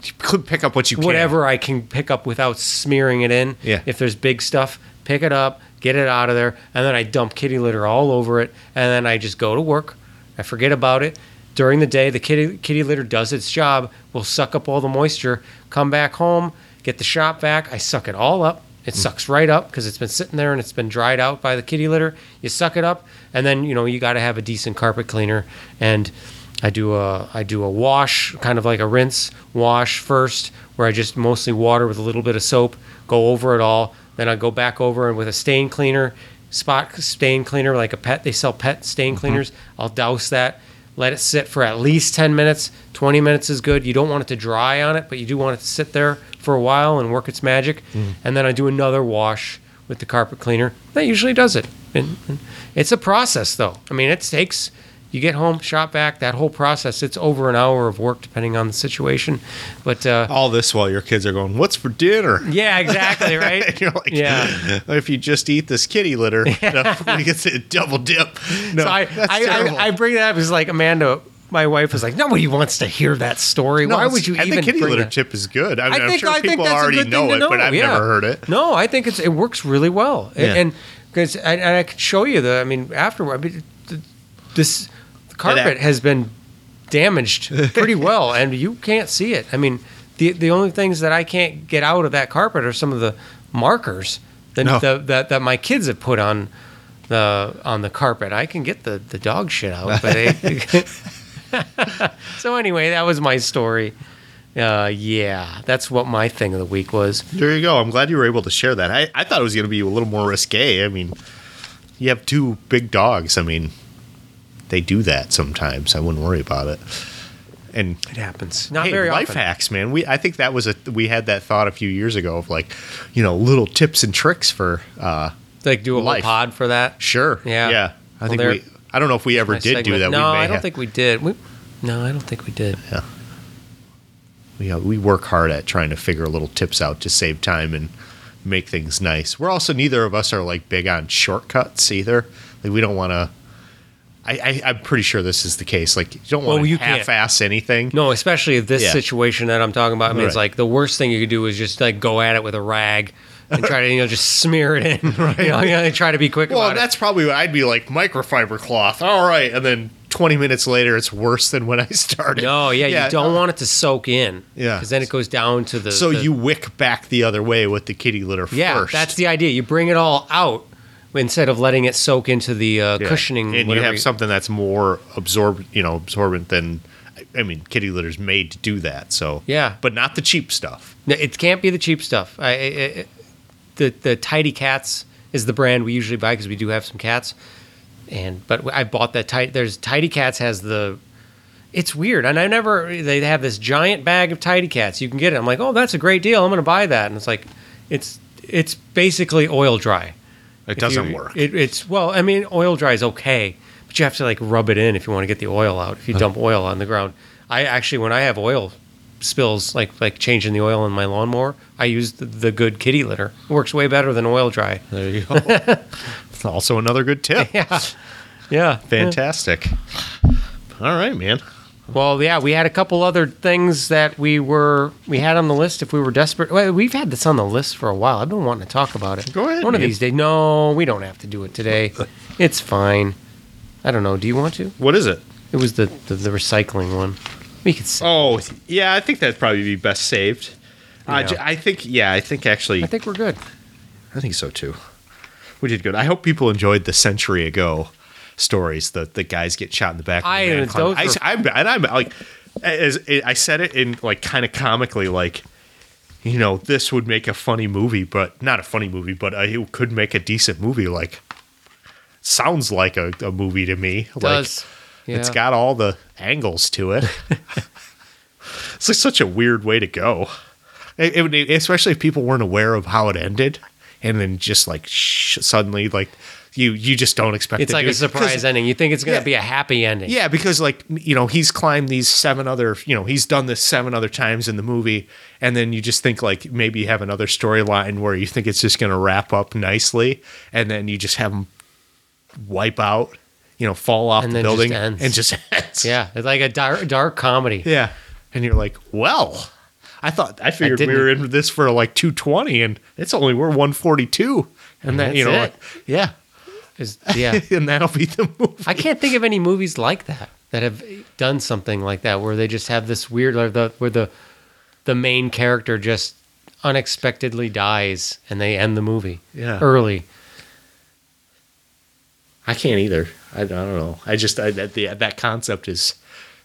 You could pick up what you can. whatever I can pick up without smearing it in. Yeah. If there's big stuff, pick it up, get it out of there, and then I dump kitty litter all over it, and then I just go to work. I forget about it. During the day, the kitty kitty litter does its job. Will suck up all the moisture. Come back home, get the shop vac. I suck it all up. It sucks right up because it's been sitting there and it's been dried out by the kitty litter. You suck it up, and then you know you got to have a decent carpet cleaner. And I do a I do a wash, kind of like a rinse wash first, where I just mostly water with a little bit of soap, go over it all. Then I go back over and with a stain cleaner, spot stain cleaner like a pet. They sell pet stain mm-hmm. cleaners. I'll douse that. Let it sit for at least 10 minutes. 20 minutes is good. You don't want it to dry on it, but you do want it to sit there for a while and work its magic. Mm. And then I do another wash with the carpet cleaner. That usually does it. And it's a process, though. I mean, it takes. You get home, shop vac, that whole process. It's over an hour of work, depending on the situation. But uh, All this while your kids are going, "What's for dinner?" yeah, exactly, [LAUGHS] right. You're like, Yeah. If you just eat this kitty litter, [LAUGHS] we get to double dip. No, so I, that's I, terrible. I, I bring that up because like Amanda, my wife was like, nobody wants to hear that story. No, Why would you I even think kitty litter that? tip is good. I mean, I am sure I people already know it, know. but I've yeah. never heard it. No, I think it's it works really well, Yeah. and because and, and I could show you the. I mean, afterward, I mean, this carpet has been damaged [LAUGHS] pretty well, and you can't see it. I mean, the the only things that I can't get out of that carpet are some of the markers that No. the, that that my kids have put on the on the carpet. I can get the the dog shit out, but they, [LAUGHS] so anyway, that was my story. Uh, yeah, that's what my thing of the week was. There you go. I'm glad you were able to share that. I, I thought it was going to be a little more risque. I mean, you have two big dogs. I mean, they do that sometimes. I wouldn't worry about it. And It happens. Not hey, very life often. hacks, man. We I think that was a we had that thought a few years ago of like, you know, little tips and tricks for uh Like do a Life. whole pod for that. sure. Yeah. Yeah. I Well, think we I don't know if we ever My did do that. No, we may I don't have- think we did. We, no, I don't think we did. Yeah. We, uh, we work hard at trying to figure little tips out to save time and make things nice. We're also neither of us are like big on shortcuts either. Like we don't want to. I, I I'm pretty sure this is the case. Like you don't want Well, to half-ass anything. No, especially this Yeah. situation that I'm talking about. I mean, it's like the worst thing you could do is just like go at it with a rag and try to you know just smear it in. [LAUGHS] right. You know, you know, try to be quick Well, about it. that's probably what I'd be like microfiber cloth. All right, and then 20 minutes later, it's worse than when I started. No, yeah, you don't want it to soak in. Yeah. because then it goes down to the. So the- you wick back the other way with the kitty litter yeah, first. that's the idea. You bring it all out instead of letting it soak into the uh, Yeah. cushioning. and you have something that's more absorb, you know, absorbent than. I mean, kitty litter's made to do that. So Yeah. but not the cheap stuff. No, It can't be the cheap stuff. I, the the Tidy Cats is the brand we usually buy because we do have some cats. And but I bought that tidy. There's Tidy Cats has the. It's weird, and I never. They have this giant bag of Tidy Cats. You can get it. I'm like, oh, that's a great deal. I'm going to buy that. And it's like, it's it's basically oil dry. It doesn't you- work. It, it's well, I mean, oil dry is okay, but you have to like rub it in if you want to get the oil out. If you uh-huh. dump oil on the ground, I actually when I have oil spills, like like changing the oil in my lawnmower, I use the, the good kitty litter. It works way better than oil dry. there you go. [LAUGHS] also another good tip. Yeah, yeah, Fantastic. All right, man. Well, yeah, we had a couple other things that we were we had on the list if we were desperate. Well, we've had this on the list for a while. I've been wanting to talk about it. Go ahead, One of these days. No, we don't have to do it today. [LAUGHS] It's fine. I don't know. Do you want to? What is it? It was the the, the recycling one. We could say. Oh, yeah, I think that'd probably be best saved. Uh, Yeah. j- I think, yeah, I think actually, I think we're good. I think so too. We did good. I hope people enjoyed the century ago stories. The the guys get shot in the back. I- those I, I'm and I'm like, as I said it in like kind of comically, like, you know, this would make a funny movie, but not a funny movie, but it could make a decent movie. Like, sounds like a, a movie to me. Like, Does It's Yeah. got all the angles to it. [LAUGHS] it's like such a weird way to go. It- it would- especially if people weren't aware of how it ended, and then just like sh- suddenly, like you you just don't expect. It's like a surprise ending. You think it's going to Yeah. be a happy ending. Yeah, because like you know he's climbed these seven other you know he's done this seven other times in the movie, and then you just think like maybe you have another storyline where you think it's just going to wrap up nicely, and then you just have him wipe out, you know, fall off And the just building ends. and just [LAUGHS] ends. Yeah, it's like a dark, dark comedy. Yeah. And you're like, well, I thought I figured we were in this for like 220 and it's only we're 142. And then, you know, like, yeah. Is- yeah. [LAUGHS] and that'll be the movie. I can't think of any movies like that that have done something like that where they just have this weird or the where the the main character just unexpectedly dies and they end the movie Yeah. early. I can't either. I, I don't know. I just I, that the, that concept is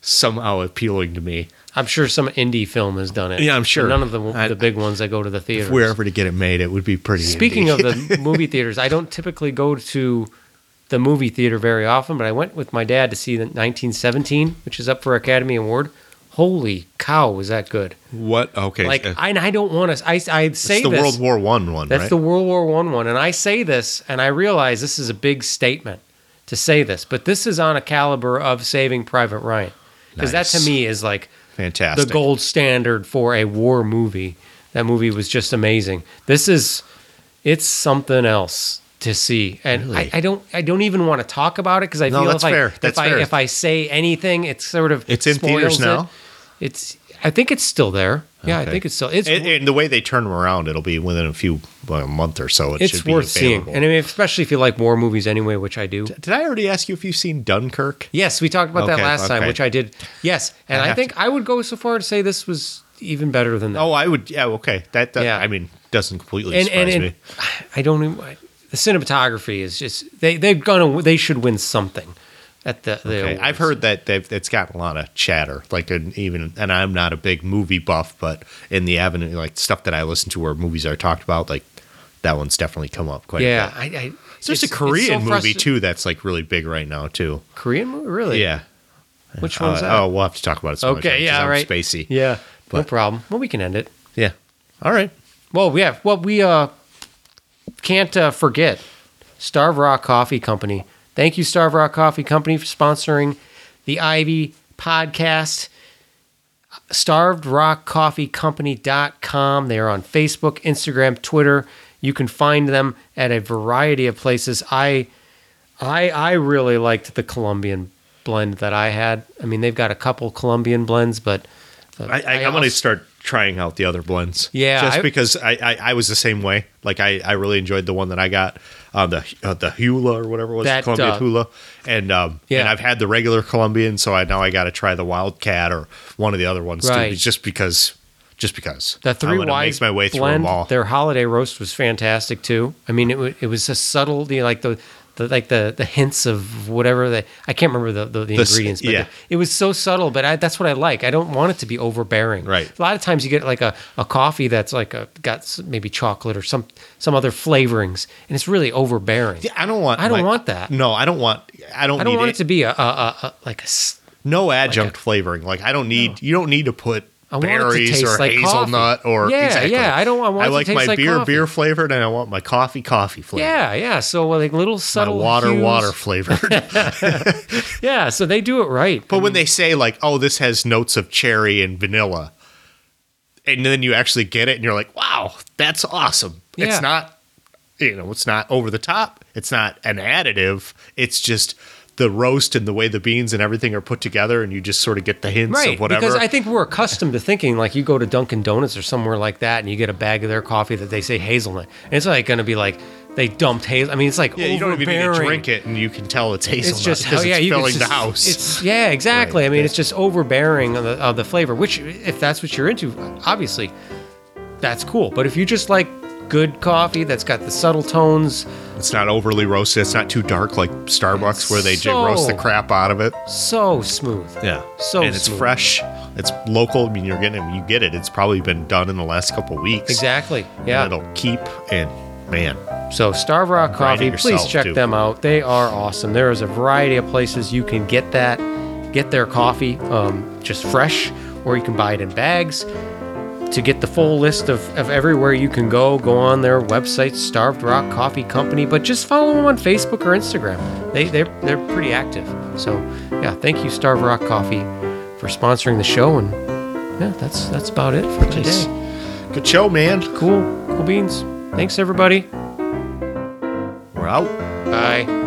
somehow appealing to me. I'm sure some indie film has done it. Yeah, I'm sure. But None of the the big ones that go to the theaters. If we're ever to get it made, it would be pretty. Speaking indie. of the [LAUGHS] movie theaters, I don't typically go to the movie theater very often, but I went with my dad to see the 1917, which is up for Academy Award. Holy cow, was that good! what? Okay, Like, uh, I, I don't want to. I, I say it's the this. World War One one, That's right? the World War One one, and I say this, and I realize this is a big statement to say this, but this is on a caliber of Saving Private Ryan, because that to me is like Fantastic. the gold standard for a war movie. That movie was just amazing. This is, it's something else to see, and Really? I, I don't, I don't even want to talk about it because I No, feel if. I, if fair. I, if I say anything, it's sort of It's in theaters spoils it. now? It's, I think it's still there. Yeah, I think it's still. It's and, and the way they turn them around, it'll be within a few, well, a month or so. It it's should be worth seeing, and I mean, especially if you like war movies anyway, which I do. Did I already ask you if you've seen Dunkirk? Yes, we talked about that Okay, last time, which I did. Yes, and I I, have think I would go so far to say this was even better than that. Oh, I would. Yeah, okay. That, that Yeah. I mean, doesn't completely and surprise and, me. I don't even. The cinematography is just they they're gonna they should win something at the. the Okay. I've heard that they've, it's gotten a lot of chatter. Like an, even, and I'm not a big movie buff, but in the avenue, like stuff that I listen to where movies are talked about, like that one's definitely come up quite. Yeah, A bit. I, I, There's a Korean so movie too that's like really big right now too. Korean movie, really? Yeah. Which Uh, one's that? Oh, we'll have to talk about it. Some other time, yeah, I'm right. Spacey. Yeah, no problem. Well, we can end it. Yeah. All right. Well, we have. Well, we uh can't uh, forget Starved Rock Coffee Company. Thank you, Starved Rock Coffee Company, for sponsoring the IV podcast. StarvedRockCoffeeCompany.com. They are on Facebook, Instagram, Twitter. You can find them at a variety of places. I, I, I really liked the Colombian blend that I had. I mean, they've got a couple Colombian blends, but uh, I, I, I'm going to start trying out the other blends. Yeah, just I- because I, I, I was the same way. Like I, I really enjoyed the one that I got, uh, the uh, the Hula or whatever it was, That, Colombian uh, Hula, and um, Yeah. and I've had the regular Colombian, so I now I got to try the Wildcat or one of the other ones Right. too, just because just because. The three wise my way through blend, them all. their holiday roast was fantastic too. I mean, it wa- it was a subtle, you know, like the. The, like the the hints of whatever the I can't remember the the, the s- ingredients, but yeah. it was so subtle. But I, that's what I like. I don't want it to be overbearing. Right. A lot of times you get like a, a coffee that's like a got maybe chocolate or some some other flavorings, and it's really overbearing. Yeah, I don't want. I don't want that. No, I don't want. I don't. I don't want it, it to be a, a, a, a like a no adjunct flavoring. Like I don't need. You don't need to put I want it to berries taste or like hazelnut coffee. or Yeah, exactly. yeah, I don't- I want it to like my like beer coffee. beer flavored, and I want my coffee coffee flavored. yeah yeah. So like little My subtle water hues. water flavored. [LAUGHS] Yeah, so they do it right. But when they say like, "Oh, this has notes of cherry and vanilla," and then you actually get it, and you're like, "Wow, that's awesome!" Yeah. It's not, you know, it's not over the top. It's not an additive. It's just the roast and the way the beans and everything are put together, and you just sort of get the hints right of whatever. because I think we're accustomed to thinking like you go to Dunkin' Donuts or somewhere like that, and you get a bag of their coffee that they say hazelnut, and it's like going to be like they dumped hazel. I mean, it's like yeah, you don't even need to drink it, and you can tell it's hazelnut It's just because oh, yeah, it's filling just- the house. It's yeah, exactly. Right, I mean, yeah. it's just overbearing of the, of the flavor. Which, if that's what you're into, obviously, that's cool. But if you just like good coffee that's got the subtle tones, It's not overly roasted. It's not too dark like Starbucks, where they so- roast the crap out of it. so smooth. Yeah. So and it's smooth. fresh. It's local. I mean, you're getting. You get it. It's probably been done in the last couple weeks. Exactly. Yeah. And it'll keep. And man, So Starved Rock Coffee, please check too. them out. They are awesome. There is a variety of places you can get that, get their coffee um, just fresh, or you can buy it in bags. To get the full list of, of everywhere you can go, go on their website, Starved Rock Coffee Company, but just follow them on Facebook or Instagram. They they're they're pretty active. So yeah, thank you, Starved Rock Coffee, for sponsoring the show. And yeah, that's that's about it for Nice. today. good show, man. Cool, cool beans. Thanks everybody. We're out. Bye.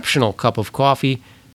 Exceptional cup of coffee